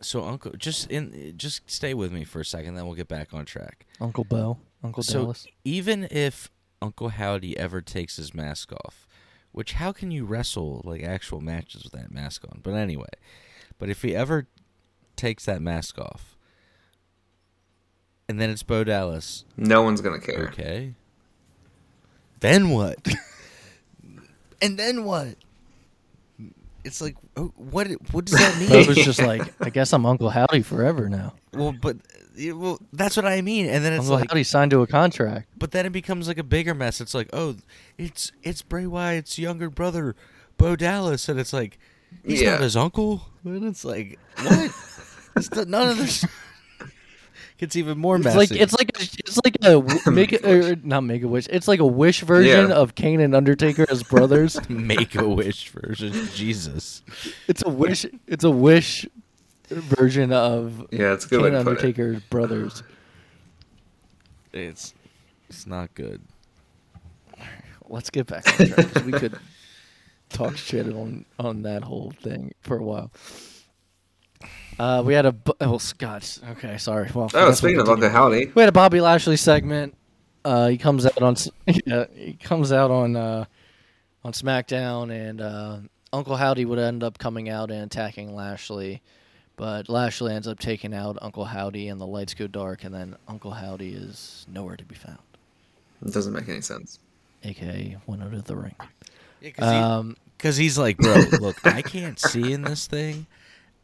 so Uncle, just in just stay with me for a second, then we'll get back on track. Uncle Bo, Uncle so Dallas. even if Uncle Howdy ever takes his mask off, which how can you wrestle like actual matches with that mask on? But anyway, but if he ever takes that mask off, and then it's Bo Dallas, No one's gonna care. okay, then what? and then what? It's like, oh, what? What does that mean? Bo was just like, "I guess I'm Uncle Howdy forever now." Well, but well, that's what I mean. And then it's Uncle like, Howdy signed to a contract. but then it becomes like a bigger mess. It's like, oh, it's it's Bray Wyatt's younger brother, Bo Dallas, and it's like he's Yeah. not his uncle. And it's like, what? it's the, none of this. Gets even more It's like it's like a, it's like a make it or not make a wish. It's like a wish version Yeah. of Kane and Undertaker as brothers. make a wish version. Jesus. it's a wish. It's a wish version of Yeah, it's a good Kane to put it. Undertaker's brothers. It's it's not good. Let's get back on track. 'cause we could talk shit on on that whole thing for a while. Uh, we had a oh God. Okay, sorry. Well, Oh, speaking what of. Uncle Howdy, we had a Bobby Lashley segment. Uh, he comes out on yeah, he comes out on uh, on SmackDown, and uh, Uncle Howdy would end up coming out and attacking Lashley, but Lashley ends up taking out Uncle Howdy, and the lights go dark, and then Uncle Howdy is nowhere to be found, it doesn't make any sense. aka went out of the ring. Yeah, Um, Because he's like, bro, look, I can't see in this thing.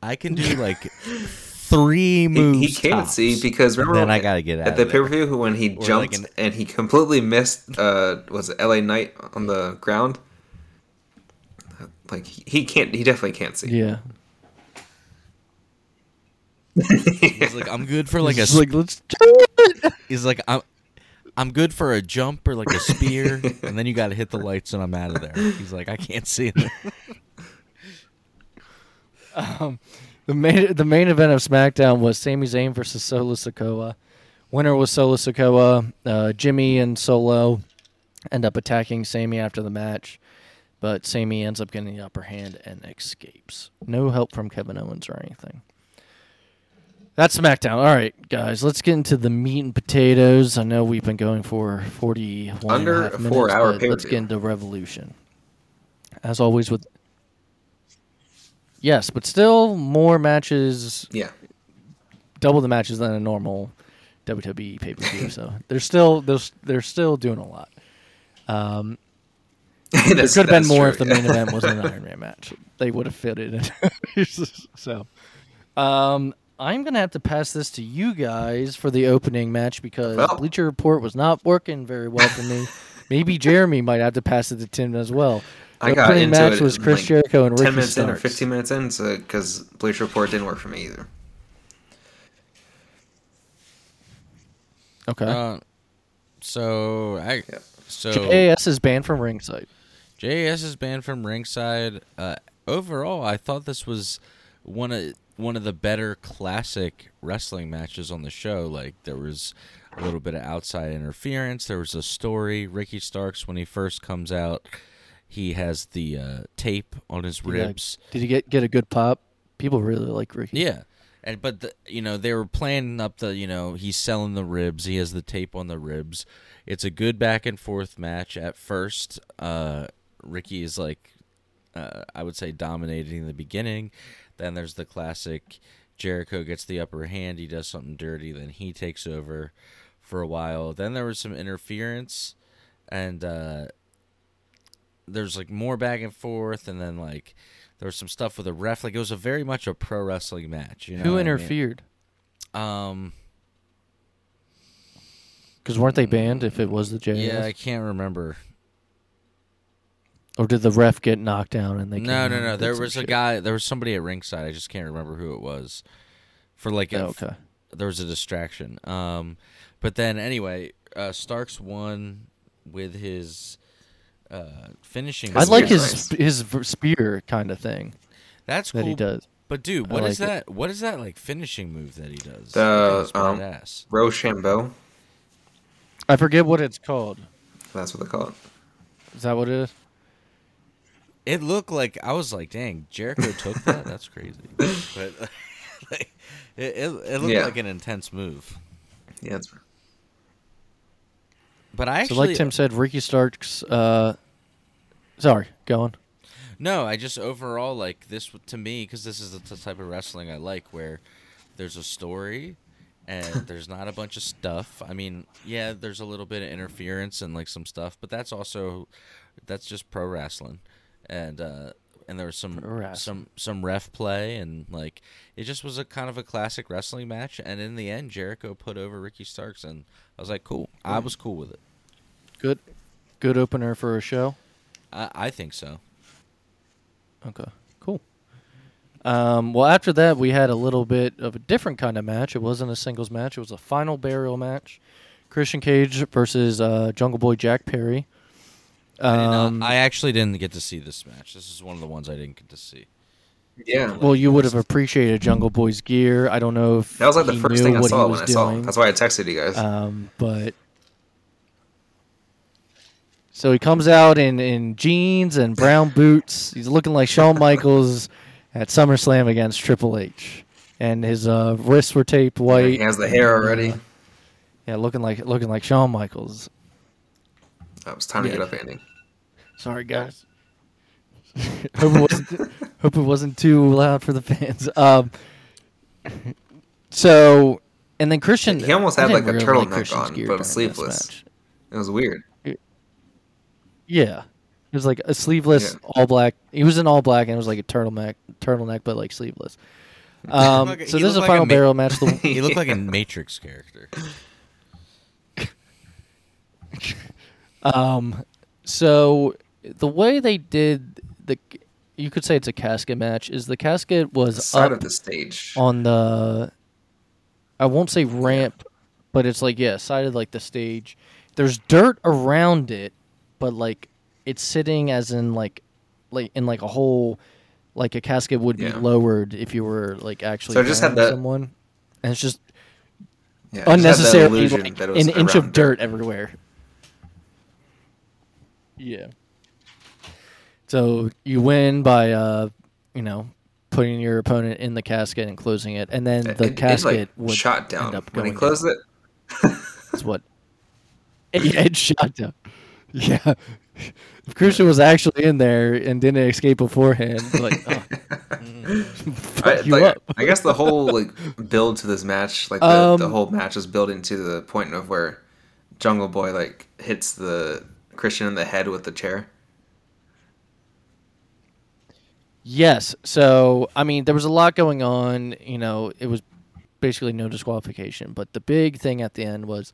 I can do like three He, moves. he can't tops. see because remember Then I gotta get out at the of pay per view when he Or like jumped an- and he completely missed. Uh, was it L.A. Knight on the ground? Like he, he can't. He definitely can't see. yeah, He's like, I'm good for like a. He's like let's. He's like, I'm. I'm good for a jump or like a spear, and then you got to hit the lights, and I'm out of there. He's like, I can't see. Um, the main the main event of SmackDown was Sami Zayn versus Solo Sikoa. Winner was Solo Sikoa. Uh, Jimmy and Solo end up attacking Sami after the match, but Sami ends up getting the upper hand and escapes. No help from Kevin Owens or anything. That's SmackDown. All right, guys, let's get into the meat and potatoes. I know we've been going for 41 and a Under minutes, four-hour but Let's get into Revolution. As always with Yes, but still more matches, Yeah. double the matches than a normal WWE pay per view. so they're still they're, they're still doing a lot. Um, there could have been more true, if the yeah. main event was an Iron Man match. They would have fit it. so, um, I'm gonna have to pass this to you guys for the opening match because Well. Bleacher Report was not working very well for me. Maybe Jeremy might have to pass it to Tim as well. The I got opening into match it was Chris like Jericho and Ricky ten minutes in or fifteen minutes in, so because Bleacher Report didn't work for me either. Okay. Uh, so I Yep. so JAS is banned from ringside. JAS is banned from ringside. Uh, overall, I thought this was one of one of the better classic wrestling matches on the show. Like there was a little bit of outside interference. There was a story. Ricky Starks, when he first comes out, he has the uh, tape on his ribs. Did he get get a good pop? People really like Ricky. Yeah. And but the, you know they were playing up the you know he's selling the ribs he has the tape on the ribs it's a good back and forth match at first uh Ricky is like uh, I would say dominating in the beginning then there's the classic Jericho gets the upper hand he does something dirty then he takes over for a while then there was some interference and uh there's like more back and forth and then like there was some stuff with a ref like it was a very much a pro wrestling match you know Who what I mean? interfered? um Because weren't they banned if it was the JAS? yeah i can't remember Or did the ref get knocked down and they? no no no there was a shit? guy there was somebody at ringside i just can't remember who it was for like a, Oh, okay. there was a distraction um but then anyway uh starks won with his uh finishing I like his nice. his spear kind of thing that's that cool he does. but dude I what is like it. that what is that like finishing move that he does The, I um. Roshambo. I forget what it's called. That's what they call it. Is that what it is? It looked like I was like, "Dang, Jericho took that. That's crazy." But like, it, it, it looked Yeah. like an intense move. Yeah, it's But I so actually, like Tim said, Ricky Starks. Uh, sorry, go on. no, I just overall like this to me because this is the type of wrestling I like, where there's a story and there's not a bunch of stuff. I mean, yeah, there's a little bit of interference and like some stuff, but that's also that's just pro wrestling, and uh, and there was some some some ref play and like it just was a kind of a classic wrestling match. And in the end, Jericho put over Ricky Starks, and I was like, cool. I was cool with it. Good, good opener for a show. I, I think so. Okay, cool. Um, well, after that, we had a little bit of a different kind of match. It wasn't a singles match; it was a final burial match. Christian Cage versus uh, Jungle Boy Jack Perry. I, did not- Um, I actually didn't get to see this match. This is one of the ones I didn't get to see. Yeah. Well, you would have appreciated Jungle Boy's gear. I don't know if That was like the first knew thing I saw when was I saw. doing. it. That's why I texted you guys. Um, but so he comes out in, in jeans and brown boots. He's looking like Shawn Michaels at SummerSlam against Triple H, and his uh, wrists were taped white. he has the hair already. uh, yeah, looking like looking like Shawn Michaels. Oh, it's time to get up, Andy. Sorry, guys. hope it wasn't hope it wasn't too loud for the fans. Um, so and then Christian, He almost had, like, a turtleneck on, but sleeveless. It was weird. Yeah, it was like a sleeveless Yeah. all black. He was in all black and it was like a turtleneck, turtleneck, but like sleeveless. Um, Like a- so this is a like a final ma- barrel match. The, He looked like a Matrix character. Um, so the way they did the, you could say it's a casket match. Is the casket The was side up of the stage. on the, I won't say ramp, but it's like yeah, side of like the stage. There's dirt around it, but like it's sitting as in like, like in like a hole, like a casket would be Yeah. lowered if you were like actually So it just had that- someone, and it's just Yeah, it just unnecessarily illusion like, it an inch of dirt everywhere. Yeah. So you win by uh, you know, putting your opponent in the casket and closing it, and then It- the it- it, casket like, would shot down end up when he closed down. it. That's what. It, it shot down. Yeah. If Christian was actually in there and didn't escape beforehand, like, oh, fuck I, you like, up. I guess the whole like build to this match, like the, the Um, whole match is building to the point of where Jungle Boy like hits the Christian in the head with the chair. Yes. So, I mean, there was a lot going on. You know, it was basically no disqualification. But the big thing at the end was,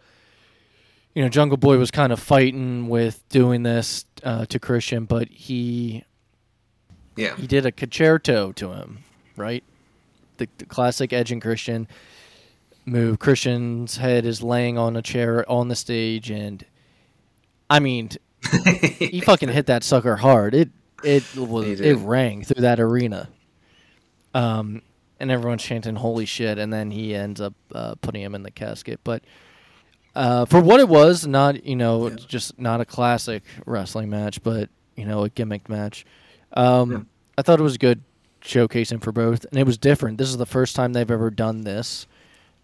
you know, Jungle Boy was kind of fighting with doing this uh, to Christian, but he Yeah, he did a Con-Chair-To to him, right? The, the classic Edge and Christian move. Christian's head is laying on a chair on the stage, and I mean, he fucking hit that sucker hard. It it was it rang through that arena. Um, and everyone's chanting "Holy shit!" And then he ends up uh, putting him in the casket. But uh, for what it was, not you know Yeah. just not a classic wrestling match, but you know a gimmick match. Um, Yeah. I thought it was good showcasing for both, and it was different. This is the first time they've ever done this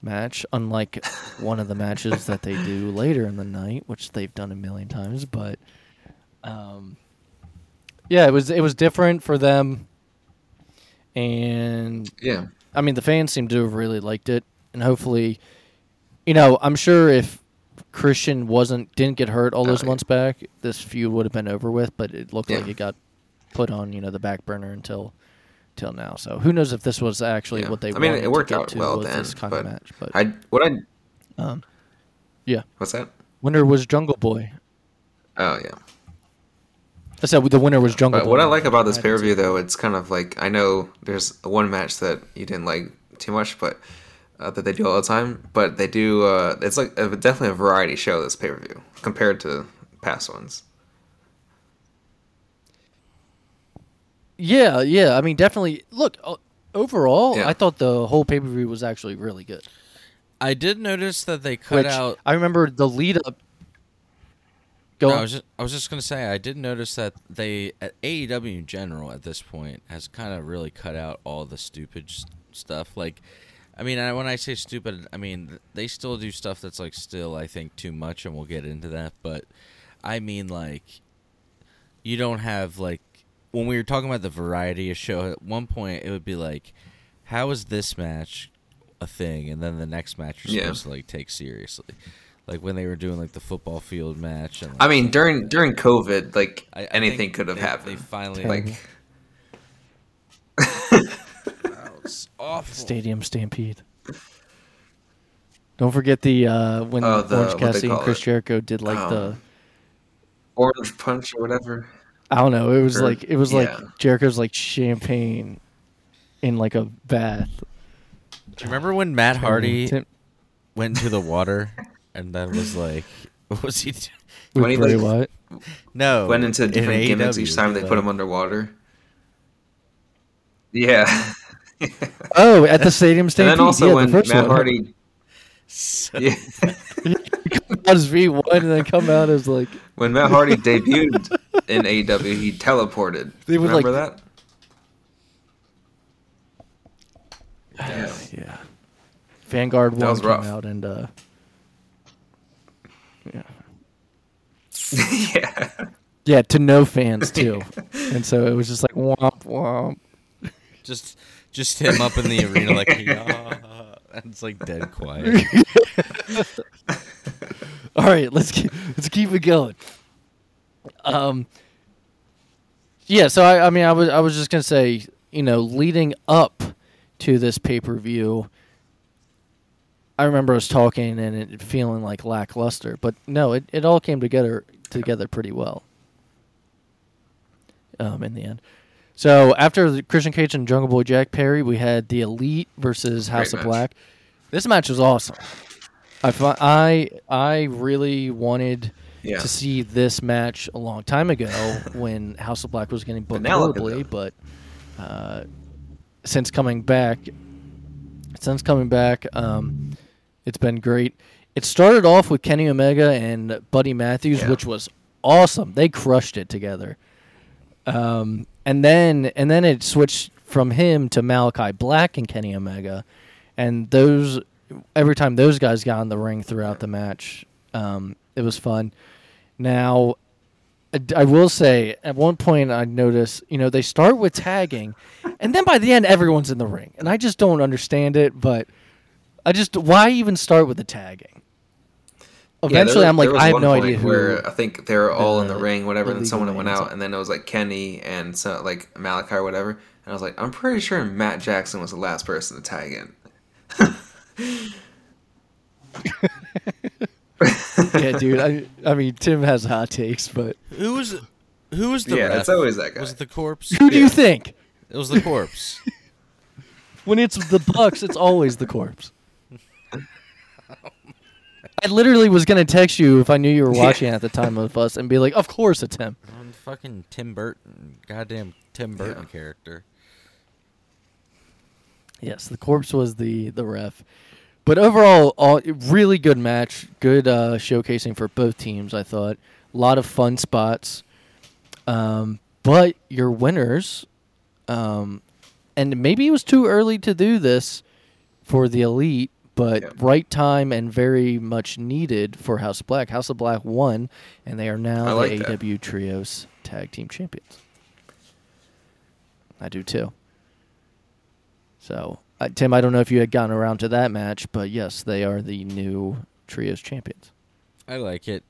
match, unlike one of the matches that they do later in the night, which they've done a million times. But um, yeah, it was it was different for them, and yeah. I mean the fans seem to have really liked it, and hopefully, you know, I'm sure if Christian wasn't didn't get hurt all those Oh, months back, this feud would have been over with. But it looked like Yeah. it got put on you know the back burner until till now. So who knows if this was actually Yeah. what they I mean, wanted it worked to get out to well then, this kind but of match. But I what I um, yeah, what's that? winner was Jungle Boy. Oh yeah. I said the winner was Jungle But Boy. what I like about this pay per view though, it's kind of like I know there's one match that you didn't like too much, but uh, that they do all the time. But they do. Uh, it's like a, definitely a variety show. This pay per view compared to past ones. Yeah, yeah. I mean, definitely. Look, o- overall, Yeah. I thought the whole pay per view was actually really good. I did notice that they cut Which out. I remember the lead up. Go No, I was just I was just gonna say I did notice that they at AEW in general at this point has kind of really cut out all the stupid s- stuff. Like, I mean, I, when I say stupid, I mean they still do stuff that's like still I think too much, and we'll get into that. But I mean like, you don't have like when we were talking about the variety of show. At one point, it would be like, how is this match a thing, and then the next match you're Yeah. supposed to like take seriously. Like when they were doing like the football field match, and I mean, during during COVID, like I- I anything could have happened. They finally like it's awful. Stadium Stampede. Don't forget the uh, when Oh, the- Orange what Cassidy and Chris it? Jericho did like Oh. the orange punch or whatever. I don't know. It was Or- like it was yeah. like Jericho's like champagne in like a bath. Do you remember when Matt Hardy Tim- went into the water and then was like, what was he? Doing? with When he, Bray like, Wyatt. no, Went into in different gimmicks AEW, each time they he, put him underwater. Yeah. Oh, at the stadium and then also yeah, when the first Matt one. Hardy, So- yeah, come out as V one and then come out as like when Matt Hardy debuted in AEW, he teleported. They would, Remember like- that? Yeah. yeah. Vanguard That one was came rough. out and uh yeah. yeah. Yeah, to no fans too. and so it was just like womp womp. just just him up in the arena like yeah. and it's like dead quiet. All right, let's keep let's keep it going. Um Yeah, so I I mean I was I was just going to say, you know, leading up to this pay-per-view I remember I was talking and it feeling like lackluster, but no, it, it all came together together pretty well. Um, in the end, so after the Christian Cage and Jungle Boy Jack Perry, we had the Elite versus House of match. Black. This match was awesome. I fi- I I really wanted Yeah. to see this match a long time ago when House of Black was getting booked horribly, but uh, since coming back, since coming back, um, it's been great. It started off with Kenny Omega and Buddy Matthews, Yeah. which was awesome. They crushed it together. Um, and then and then it switched from him to Malachi Black and Kenny Omega, and those every time those guys got in the ring throughout the match, um, it was fun. Now, I- I will say at one point I noticed, you know, they start with tagging, and then by the end everyone's in the ring, and I just don't understand it. But I just why even start with the tagging? Yeah, Eventually, there- I'm like, I have no idea who. Where I think they're all in the the ring, whatever. And then someone went out, and then it was like Kenny and so like Malachi or whatever. And I was like, I'm pretty sure Matt Jackson was the last person to tag in. yeah, dude. I, I mean, Tim has hot takes, but Who was who was the yeah, ref? it's always that guy. Was it the corpse? who do you think? It was the corpse. When it's the Bucks, it's always the corpse. I literally was gonna text you if I knew you were watching at the time of us and be like, "Of course it's him." On fucking Tim Burton, goddamn Tim Burton Yeah. character. Yes, the corpse was the the ref. But overall, all really good match. Good uh, showcasing for both teams. I thought a lot of fun spots. Um, but your winners, um, and maybe it was too early to do this for the elite, but Yeah. right time and very much needed for House of Black. House of Black won, and they are now I like the that. AW Trios Tag Team Champions. I do too. So, uh, Tim, I don't know if you had gotten around to that match, but yes, they are the new Trios champions. I like it.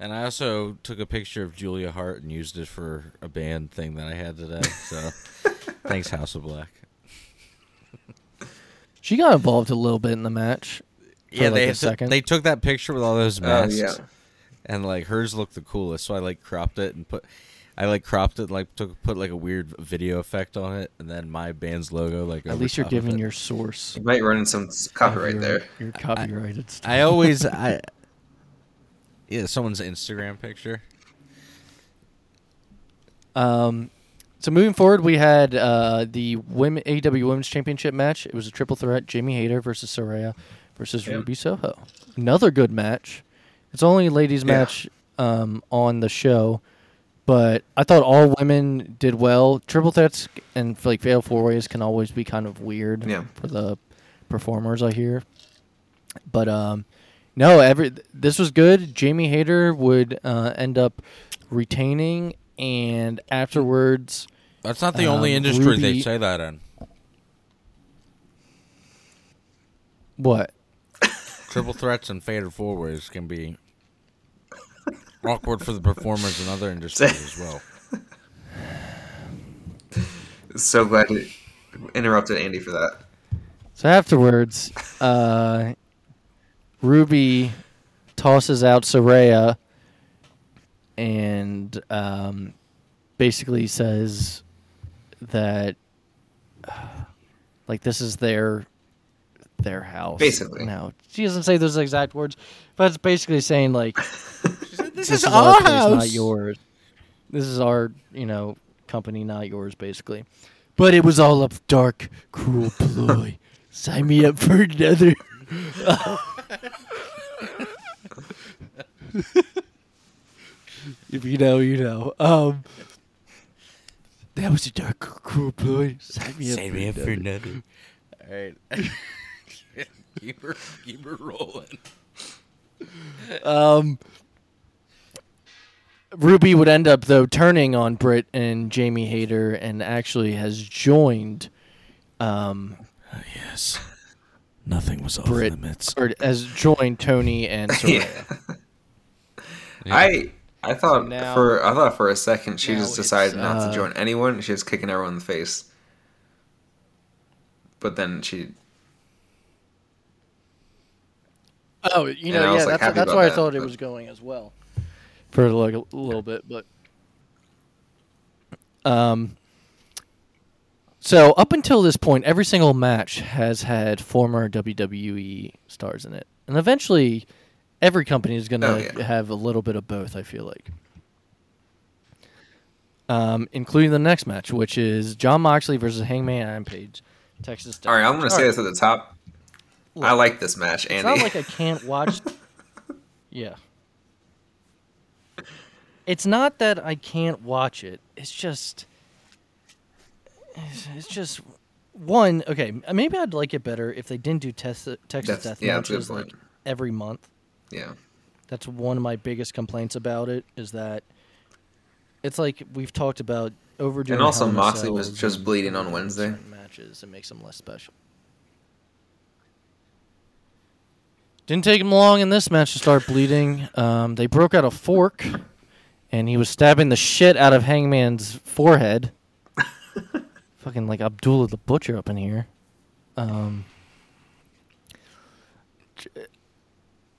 And I also took a picture of Julia Hart and used it for a band thing that I had today. So thanks, House of Black. She got involved a little bit in the match. for Yeah, like they a second. they took that picture with all those Oh masks, yeah. and like hers looked the coolest. So I like cropped it and put, I like cropped it, like took put like a weird video effect on it, and then my band's logo like. At least you're giving your source. You might run in some copyright of your, there. Your copyrighted stuff. I always I. Yeah, someone's Instagram picture. Um, so moving forward, we had uh, the women AEW Women's Championship match. It was a triple threat: Jamie Hayter versus Saraya versus Yeah. Ruby Soho. Another good match. It's only a ladies' Yeah. match um, on the show, but I thought all women did well. Triple threats and like fatal four ways can always be kind of weird Yeah. for the performers. I hear, but um, no, every this was good. Jamie Hayter would uh, end up retaining, and afterwards, That's not the only Um, industry they say that in. what? Triple threats and fatal four ways can be awkward for the performers in other industries as well. So glad you interrupted Andy for that. So afterwards, uh, Ruby tosses out Saraya and um, basically says that like this is their their house. Basically. no, she doesn't say those exact words, but it's basically saying like This, this is our place, not yours. This is our, you know, company, not yours, basically. But it was all a dark, cruel ploy. Sign me up for another. if you know, you know. Um, that was a dark, cruel ploy. Sign me up Sign for me up for another. another. All right. keep her, keep her rolling. Um, Ruby would end up though turning on Britt and Jamie Hayter, and actually has joined, um, Yes. Nothing was off Brit- limits. or has joined Toni and Yeah. Saraya. I I thought now- for I thought for a second she just decided not uh, to join anyone. She was kicking everyone in the face. But then she Oh, you And I know, was, yeah, like, that's happy that's about where I that, thought it was going as well, for like a little bit, but um. So up until this point, every single match has had former WWE stars in it, and eventually, every company is going to Oh, yeah. have a little bit of both. I feel like, um, including the next match, which is Jon Moxley versus Hangman Adam Page, Texas. All right, I'm gonna say Alright. this at the top. I like this match, Andy. It's not like I can't watch. yeah. It's not that I can't watch it. It's just. It's, it's just one. Okay, maybe I'd like it better if they didn't do tes- Texas That's- death yeah, that's a good matches like every month. Yeah. That's one of my biggest complaints about it. Is that it's like we've talked about overdoing. And also Moxley was just bleeding on Wednesday. Matches it makes them less special. Didn't take him long in this match to start bleeding. Um, they broke out a fork, and he was stabbing the shit out of Hangman's forehead. Fucking like Abdullah the Butcher up in here. Um,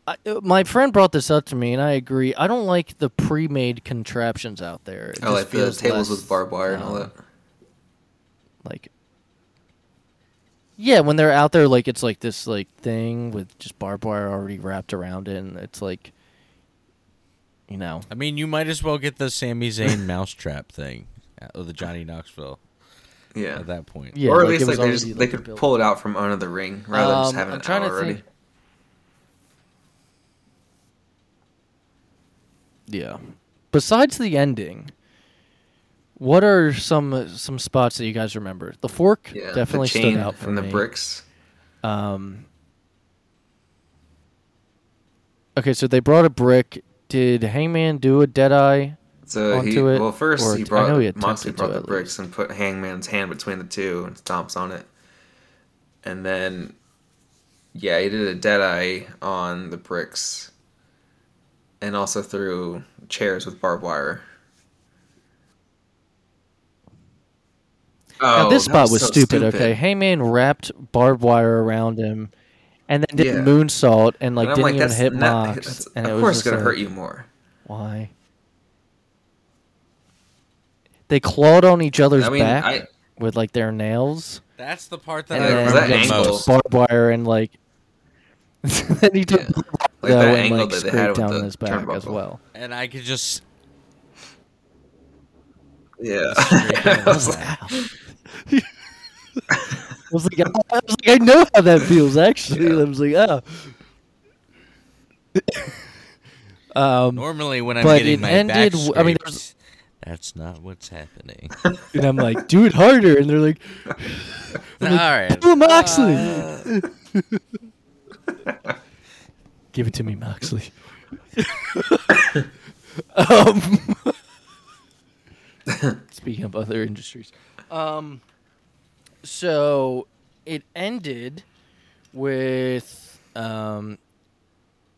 I, uh, my friend brought this up to me, and I agree. I don't like the pre-made contraptions out there. It I just like the feels tables less, with barbed wire and all um, that. like yeah when they're out there like it's like this like thing with just barbed wire already wrapped around it and it's like you know I mean, you might as well get the Sami Zayn mousetrap thing, uh, or the Johnny Knoxville Yeah. at that point. yeah or at like, least it was like they, just, like, they could pull it out from under the ring rather than just Um, having I'm it trying out already. think- yeah besides the ending what are some some spots that you guys remember the fork Yeah, definitely the stood out for and the bricks. Um. Okay, so they brought a brick. Did Hangman do a Deadeye? So he it, well first or he brought he Moxley brought the bricks and put Hangman's hand between the two and stomps on it. And then yeah, he did a dead eye on the bricks. And also threw chairs with barbed wire. now Oh, this spot was so stupid, Okay, Hangman wrapped barbed wire around him, and then did Yeah. moonsault and like And didn't like, even hit not, Mox. that's- And it of was course it's gonna like, hurt you more. Why? They clawed on each other's I mean, back I with like their nails, That's the part that and I Yeah, then 'cause remember that the most. barbed wire and like. then he took Yeah. Barbed wire, Like though, that and angle like that they had scraped with down the his back as well. And I could just yeah. I was like, I was like, I, I was like, I know how that feels. Actually, I was like, oh. um, normally when I'm But getting my ended back w- I mean, scraped, that's not what's happening. and I'm like, do it harder, and they're like, All right. do it, Moxley. Give it to me, Moxley. um, speaking of other industries, um, so it ended with um,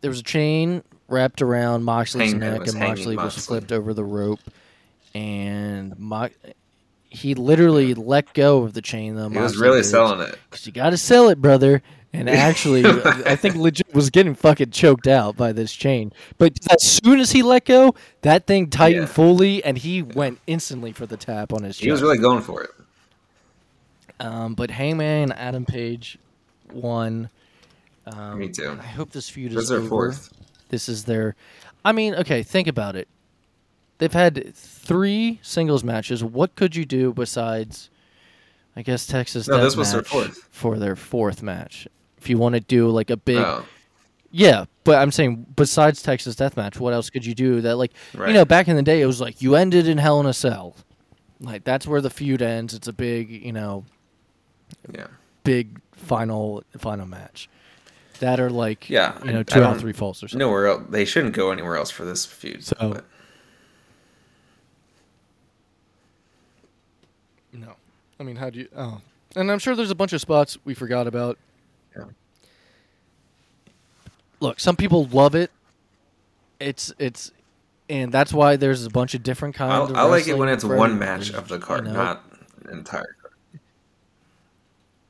there was a chain wrapped around Moxley's Hangman neck, was and hanging Moxley was Moxley. flipped over the rope, and Mo- he literally let go of the chain. Though he was really did. selling it. Cause you gotta sell it, brother. And actually, I think legit was getting fucking choked out by this chain. But as soon as he let go, that thing tightened Yeah. fully, and he went instantly for the tap on his chest. He was really going for it. um, but Hangman Adam Page won. Um, Me too. I hope this feud This is is their over. fourth. This is their. I mean, okay, think about it. They've had three singles matches. What could you do besides I guess Texas. No, Death this was their fourth. for their fourth match. If you want to do like a big, Oh, yeah, but I'm saying besides Texas Deathmatch, what else could you do that like Right. you know back in the day it was like you ended in Hell in a Cell, like that's where the feud ends. It's a big you know yeah. big final final match. That are like Yeah, you know two out three falls or something. Nowhere else. They shouldn't go anywhere else for this feud. So- but No, I mean how do you? Oh, and I'm sure there's a bunch of spots we forgot about. Yeah. Look, some people love it. It's it's, and that's why there's a bunch of different kinds. I, of I like it when it's one match of the you card, know, not an entire card.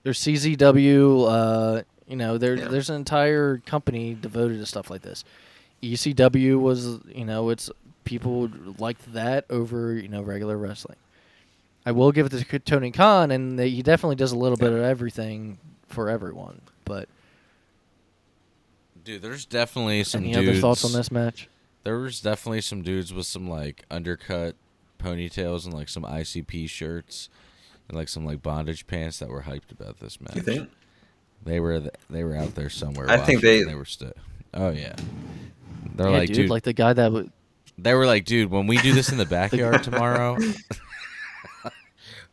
There's CZW. Uh, you know, there Yeah. there's an entire company devoted to stuff like this. ECW was, you know, it's people liked that over you know regular wrestling. I will give it to Tony Khan, and they, he definitely does a little bit of everything for everyone. But Dude, there's definitely some any dudes. other thoughts on this match? There was definitely some dudes with some like undercut ponytails and like some ICP shirts and like some like bondage pants that were hyped about this match. You think? They were th- they were out there somewhere. I think they- they were still. Oh yeah. They're yeah, like, dude, dude, like the guy that would. they were like, dude, when we do this in the backyard tomorrow,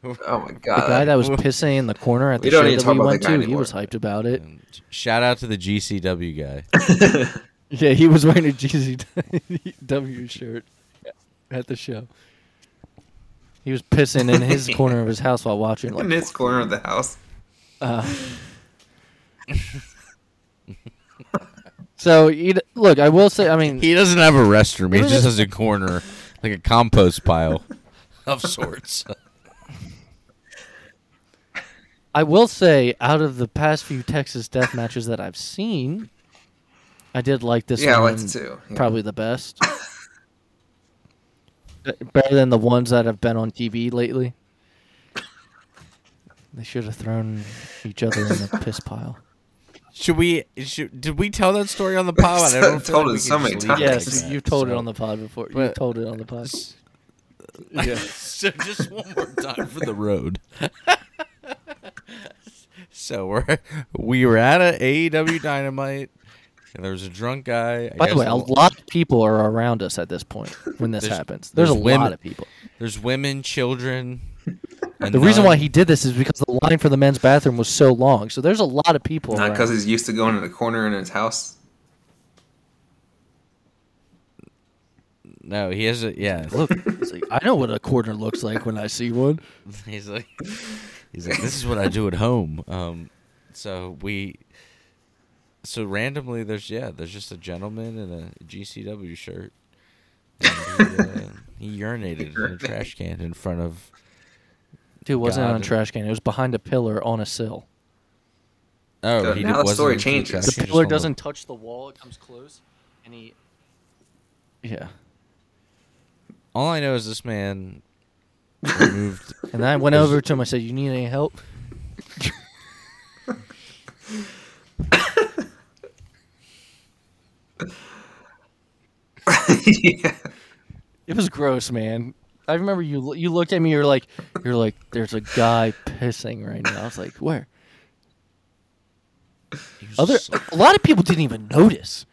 Oh my god! The guy that was pissing in the corner at the We show that we went that guy to, he was hyped about it. and shout out to the GCW guy. Yeah, he was wearing a GCW shirt at the show. He was pissing in his corner of his house while watching. in his corner of the house. uh, so look, I will say, I mean, He doesn't have a restroom. He just has a corner, like a compost pile of sorts. I will say, out of the past few Texas death matches that I've seen, I did like this one. Yeah, I one liked too. Yeah. probably the best. Uh, Better than the ones that have been on TV lately. They should have thrown each other in the piss pile. Should we? Should, did we tell that story on the pod? I don't Told like it we so many times. Yes, that, you've told it on the pod before. You've told it on the pod. Yeah. so just one more time for the road. So we're we were at a AEW Dynamite, and there was a drunk guy. I By the way, a a- lot of people are around us at this point when this There's- happens. There's, there's a women- lot of people. There's women, children. a The reason nun. why he did this is because the line for the men's bathroom was so long. So there's a lot of people. Not around. because he's used to going in the corner in his house. no, he has a yeah. Look, it's like, I know what a corner looks like when I see one. he's like he's like this is what I do at home. Um, so we. So randomly, there's yeah, there's just a gentleman in a GCW shirt. And he, uh, he urinated in a trash can in front of. Dude, wasn't on a trash can. It was behind a pillar on a sill. Oh, So he now did, the wasn't story changes. The The pillar doesn't touch the wall; it comes close, and he. Yeah, All I know is this man and I went over to him. I said, "You need any help?" yeah. It was gross, man. I remember you. You looked at me. You're like, you're like, "There's a guy pissing right now." I was like, "Where?" Other, a lot of people didn't even notice.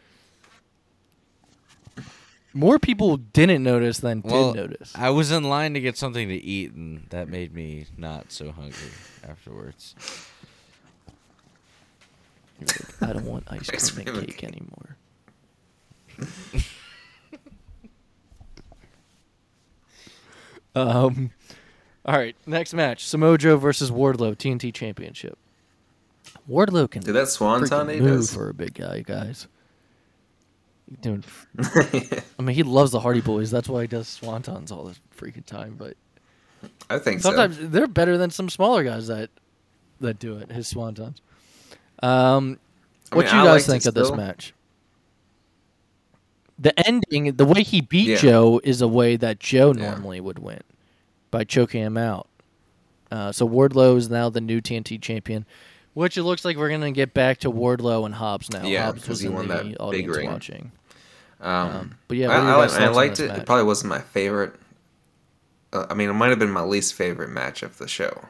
More people didn't notice than well, did notice. I was in line to get something to eat, and that made me not so hungry afterwards. You're like, I don't want ice Ice cream cream and and cake anymore. um, all right, next match: Samoa Joe versus Wardlow, TNT Championship. Wardlow can Dude, that swanton freaking he move does. for a big guy, guys. Dude, I mean, he loves the Hardy Boys. That's why he does swantons all the freaking time. But I think sometimes so. they're better than some smaller guys that that do it. His swantons. Um, I what mean, you I guys think of this match? The ending, the way he beat Yeah. Joe, is a way that Joe Yeah. normally would win by choking him out. Uh, so Wardlow is now the new TNT champion, which it looks like we're gonna get back to Wardlow and Hobbs now. Yeah, Hobbs 'cause was he in won the that big audience ring. watching. Um, Um, but yeah, I, what are your I, guys' I thoughts liked it. match? It probably wasn't my favorite. Uh, I mean, it might have been my least favorite match of the show,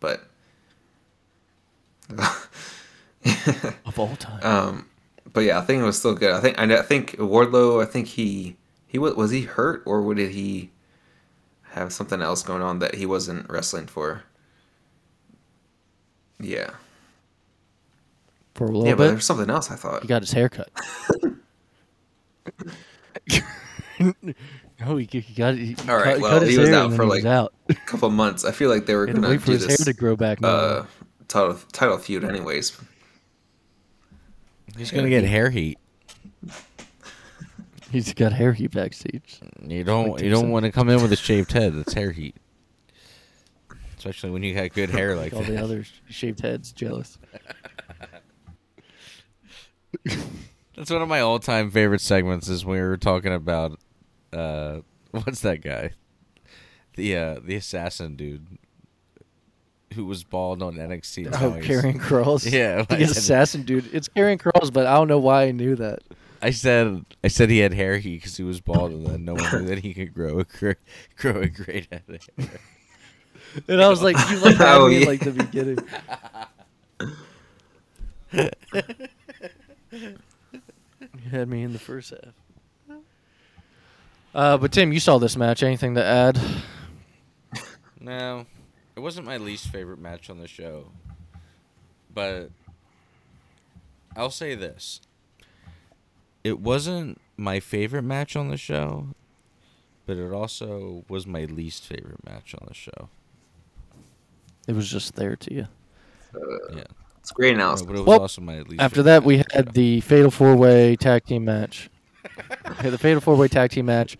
but of all time. Um, but yeah, I think it was still good. I think I, I think Wardlow. I think he he was was he hurt or did he have something else going on that he wasn't wrestling for? Yeah, for a little yeah, but there's something else. I thought. he got his hair cut. no, he, he got he, All right, cut, well, cut his he was hair out and then for, he like, was out. A couple months. I feel like they were had to gonna wait for do his hair this to grow back. more. uh, title title feud anyways. He's gonna get hair heat. He's got hair heat backstage. You don't Like you don't want to come in with a shaved head. That's hair heat. Especially when you got good hair like all the that. other shaved heads jealous. That's one of my all-time favorite segments. Is when we were talking about uh, what's that guy, the uh, the assassin dude, who was bald on NXT. and Oh, now he's- Karrion Kross. Yeah, the I assassin dude. It's Karrion Kross, but I don't know why I knew that. I said I said he had hair heat because he was bald, and then no one knew that he could grow a gr- grow a great head of hair. And I was like, you like had Oh, me in, yeah. like the beginning. You had me in the first half. Uh, but Tim, you saw this match. Anything to add? No, it wasn't my least favorite match on the show, but I'll say this: it wasn't my favorite match on the show, but it also was my least favorite match on the show. It was just there to you. Yeah, It's great no, analysis. but it was Well, also my least. After that, we had show. the Fatal Four Way Tag Team match. okay, the Fatal Four Way Tag Team match,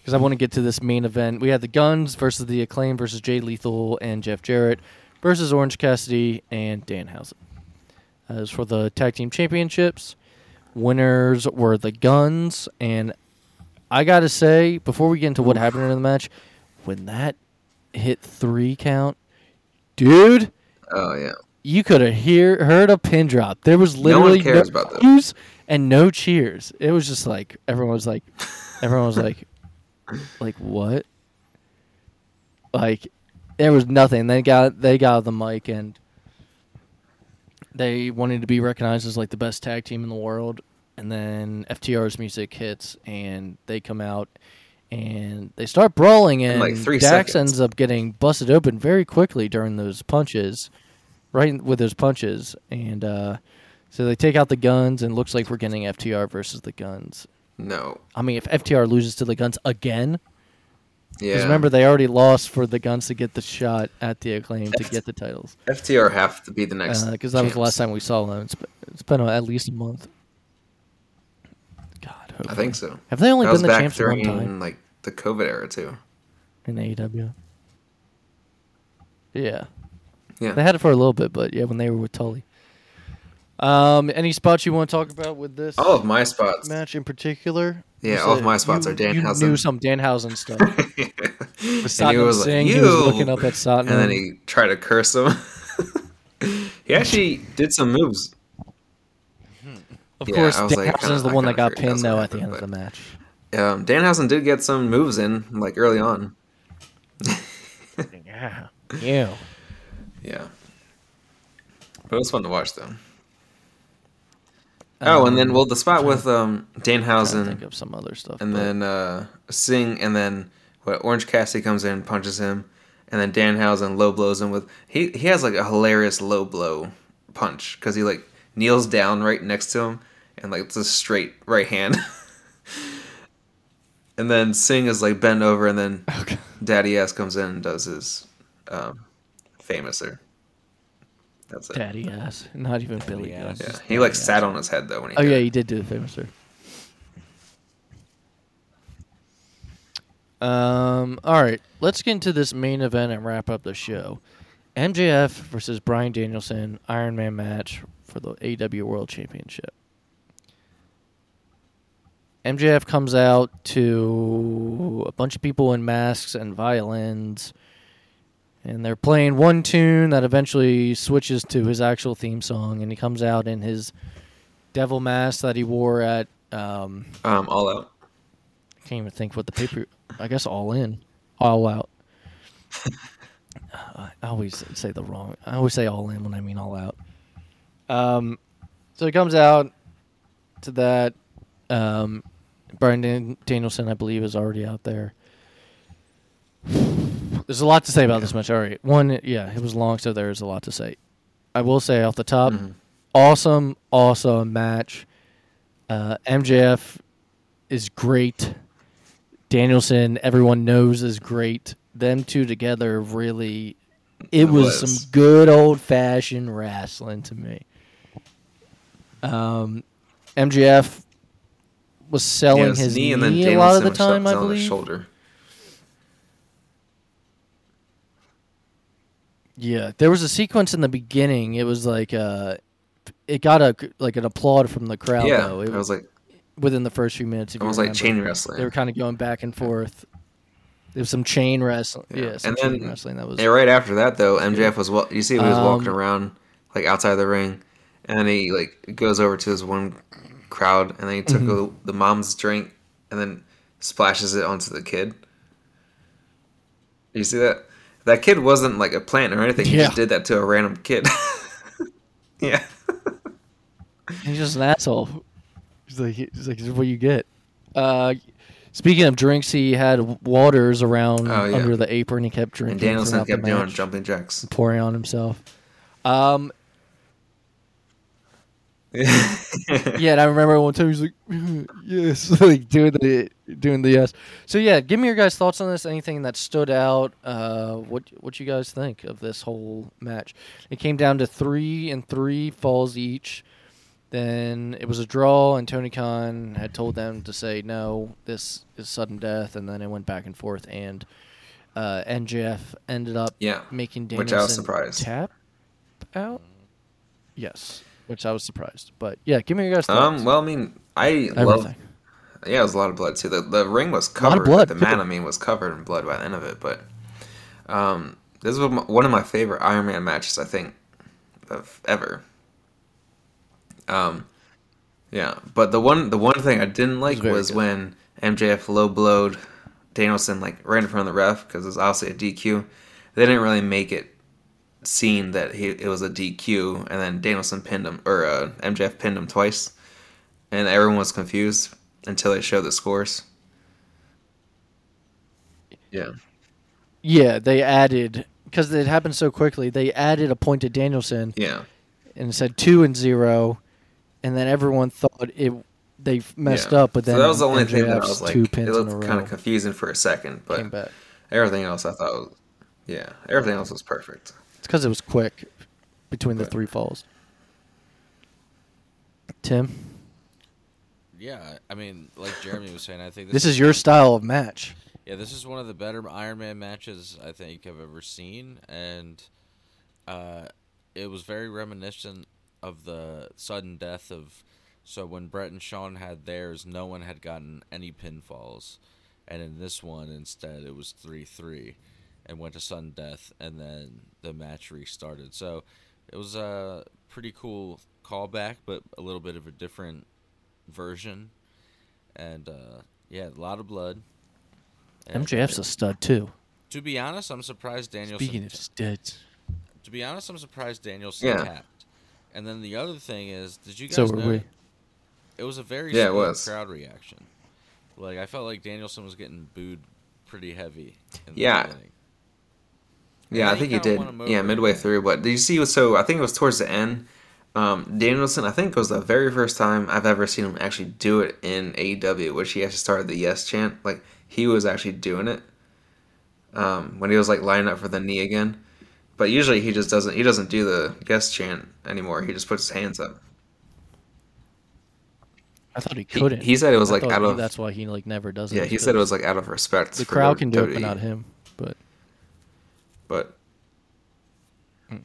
because I want to get to this main event. We had the Gunns versus the Acclaim versus Jay Lethal and Jeff Jarrett versus Orange Cassidy and Danhausen. As for the Tag Team Championships, winners were the Gunns, and I gotta say, before we get into what happened in the match, when that hit three count, dude Oh yeah. You could have hear heard a pin drop. There was No literally cares about that. boos and no cheers. It was just like everyone was like, everyone was like, like what? Like there was nothing. They got they got the mic and they wanted to be recognized as like the best tag team in the world. And then FTR's music hits and they come out and they start brawling and like three Dax seconds. ends up getting busted open very quickly during those punches, right with those punches. And uh, so they take out the Gunns and looks like we're getting FTR versus the Gunns. No. I mean, if FTR loses to the Gunns again, Yeah. because remember they already lost for the Gunns to get the shot at the acclaim to get the titles. FTR have to be the next. Because Uh, that was the last time we saw them. It's been, it's been at least a month. God, I think so. Have they only that been the champs one time like the COVID era too. in AEW? Yeah. Yeah. They had it for a little bit, but yeah, when they were with Tully. Um, any spots you want to talk about with this All of my spots. match in particular? Yeah, all of my spots you- are Danhausen. You knew some Danhausen stuff. With and he Satnam was like, Singh, you. he was looking up at Satnam. and then he tried to curse him. he actually did some moves. of yeah, course, was like, Danhausen's the one that got figured that was pinned though at the end of the match. Um, Danhausen did get some moves in like early on. Yeah. Yeah. Yeah, but it was fun to watch though. Oh, and then well, the spot with um, Danhausen think of some other stuff. and but- then uh, Singh, and then what? Orange Cassidy comes in, punches him, and then Danhausen low blows him with he he has like a hilarious low blow punch because he like kneels down right next to him and like it's a straight right hand, and then Singh is like bent over, and then Okay. Daddy ass comes in and does his um, famouser. That's it. Daddy ass, not even Billy ass. ass. Yeah, he like daddy sat ass. on his head though when he. Oh yeah, it. he did do the Famouser. Um. All right, let's get into this main event and wrap up the show. MJF versus Bryan Danielson Iron Man match for the AEW World Championship. MJF comes out to a bunch of people in masks and violins, and they're playing one tune that eventually switches to his actual theme song, and he comes out in his devil mask that he wore at um, Um, all out. I can't even think what the paper. I guess all in, all out. I always say the wrong. I always say all in when I mean all out. Um, so he comes out to that. Um, Bryan Dan- Danielson, I believe, is already out there. There's a lot to say about this match. All right, one, yeah, it was long, so there's a lot to say. I will say off the top, Mhm. awesome, awesome match. Uh, MJF is great. Danielson, everyone knows is great. Them two together really, it It was, was. some good old fashioned wrestling to me. Um, MJF was selling Yeah, his knee, then a lot of the time, I believe. shoulder. Yeah, there was a sequence in the beginning. It was like uh, it got a like an applaud from the crowd. yeah, though. it was like within the first few minutes. It was like chain wrestling. They were kind of going back and forth. There was some chain wrestling. Yeah. Yeah, some And chain then- wrestling that was. And right after that, though, MJF was wa- you see he was walking Um, around like outside the ring, and then he like goes over to his one crowd, and then he took Mhm. the, the mom's drink, and then splashes it onto the kid. You see that? That kid wasn't like a plant or anything. He Yeah. just did that to a random kid. yeah. He's just an asshole. He's like, he's like, this is what you get. Uh, speaking of drinks, he had waters around Oh, yeah. under the apron. He kept And drinking. Danielson throughout the kept doing match, jumping jacks. pouring on himself. Um, yeah, and I remember one time he was like, "Yes," like doing the doing the yes. So yeah, give me your guys' thoughts on this. Anything that stood out? Uh, what what you guys think of this whole match? It came down to three and three falls each. Then it was a draw, and Tony Khan had told them to say no, this is sudden death, and then it went back and forth, and uh, MJF ended up Yeah. making Which Danielson I was surprised. tap out. Yes, which I was surprised, but yeah, give me your guys' thoughts. Um. Well, I mean, I love Everything. Yeah, it was a lot of blood too. The the ring was lot of covered. blood, the man, I mean, was covered in blood by the end of it. But um, this was one of my favorite Iron Man matches, I think, of ever. Um, yeah, but the one the one thing I didn't like very was when MJF low blowed Danielson like right in front of the ref because it was obviously a DQ. They didn't really make it seen that he it was a DQ, and then Danielson pinned him or uh, MJF pinned him twice, and everyone was confused until they showed the scores. Yeah, Yeah, they added because it happened so quickly. They added a point to Danielson yeah, and said two and zero, and then everyone thought it they messed yeah. up. But then so that was the only thing that I was like, two pins in a looked kind of confusing for a second, but everything else I thought, was, yeah, everything else was perfect. It's because it was quick between the three falls. Tim, Yeah, I mean, like Jeremy was saying, I think this is your style of match. Yeah, this is one of the better Iron Man matches I think I've ever seen, and uh, it was very reminiscent of the sudden death of. So when Bret and Shawn had theirs, no one had gotten any pinfalls, and in this one instead it was three three, and went to sudden death, and then the match restarted. So it was a pretty cool callback, but a little bit of a different version, and uh, yeah, a lot of blood. And, MJF's a stud too. To be honest, I'm surprised Danielson. Speaking of studs, to be honest, I'm surprised Danielson Yeah. tapped. And then the other thing is, did you guys so were know we. it was a very Yeah, it split was. crowd reaction? Like I felt like Danielson was getting booed pretty heavy. In the Yeah. beginning. Yeah, I think he he did. Yeah, midway through. But did you see? So I think it was towards the end. Um, Danielson, I think, it was the very first time I've ever seen him actually do it in AEW, which he actually started the yes chant. Like he was actually doing it um, when he was like lining up for the knee again. But usually he just doesn't. He doesn't do the yes chant anymore. He just puts his hands up. I thought he He- couldn't. he said it was, I like, thought out he- of- That's why he like never does it. Yeah, is he said it was like out of respect. the crowd can do it, WWE. but not him. But But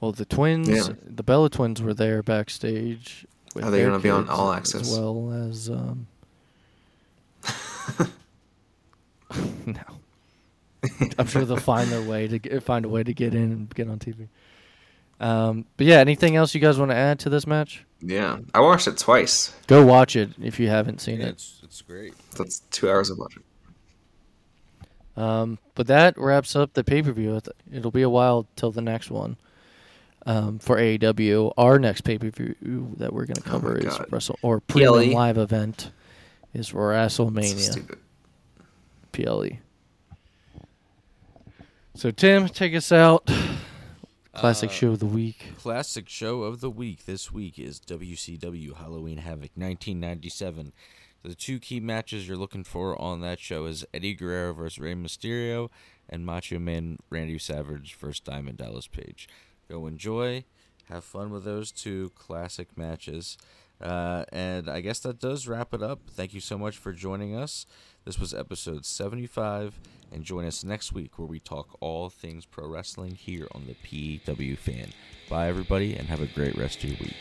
well, the twins, Yeah. the Bella twins were there backstage. With Are they gonna be on kids All as Access? well as um. no, I'm sure they'll find their way to get, find a way to get in and get on TV. Um, but yeah, anything else you guys want to add to this match? yeah, I watched it twice. Go watch it if you haven't seen Yeah, it. it's it's great. That's two hours of watching. Um, but that wraps up the pay per view. It'll be a while till the next one. um, for AEW. Our next pay per view that we're going to Oh cover is Wrestle or premium PLE? live event is So WrestleMania stupid. PLE. So Tim, take us out. Classic Uh, show of the week. Classic show of the week this week is WCW Halloween Havoc 1997. The two key matches you're looking for on that show is Eddie Guerrero versus Rey Mysterio and Macho Man Randy Savage versus Diamond Dallas Page. Go enjoy, have fun with those two classic matches. Uh, and I guess that does wrap it up. Thank you so much for joining us. This was episode 75, and join us next week where we talk all things pro wrestling here on the PW Fan. Bye, everybody, and have a great rest of your week.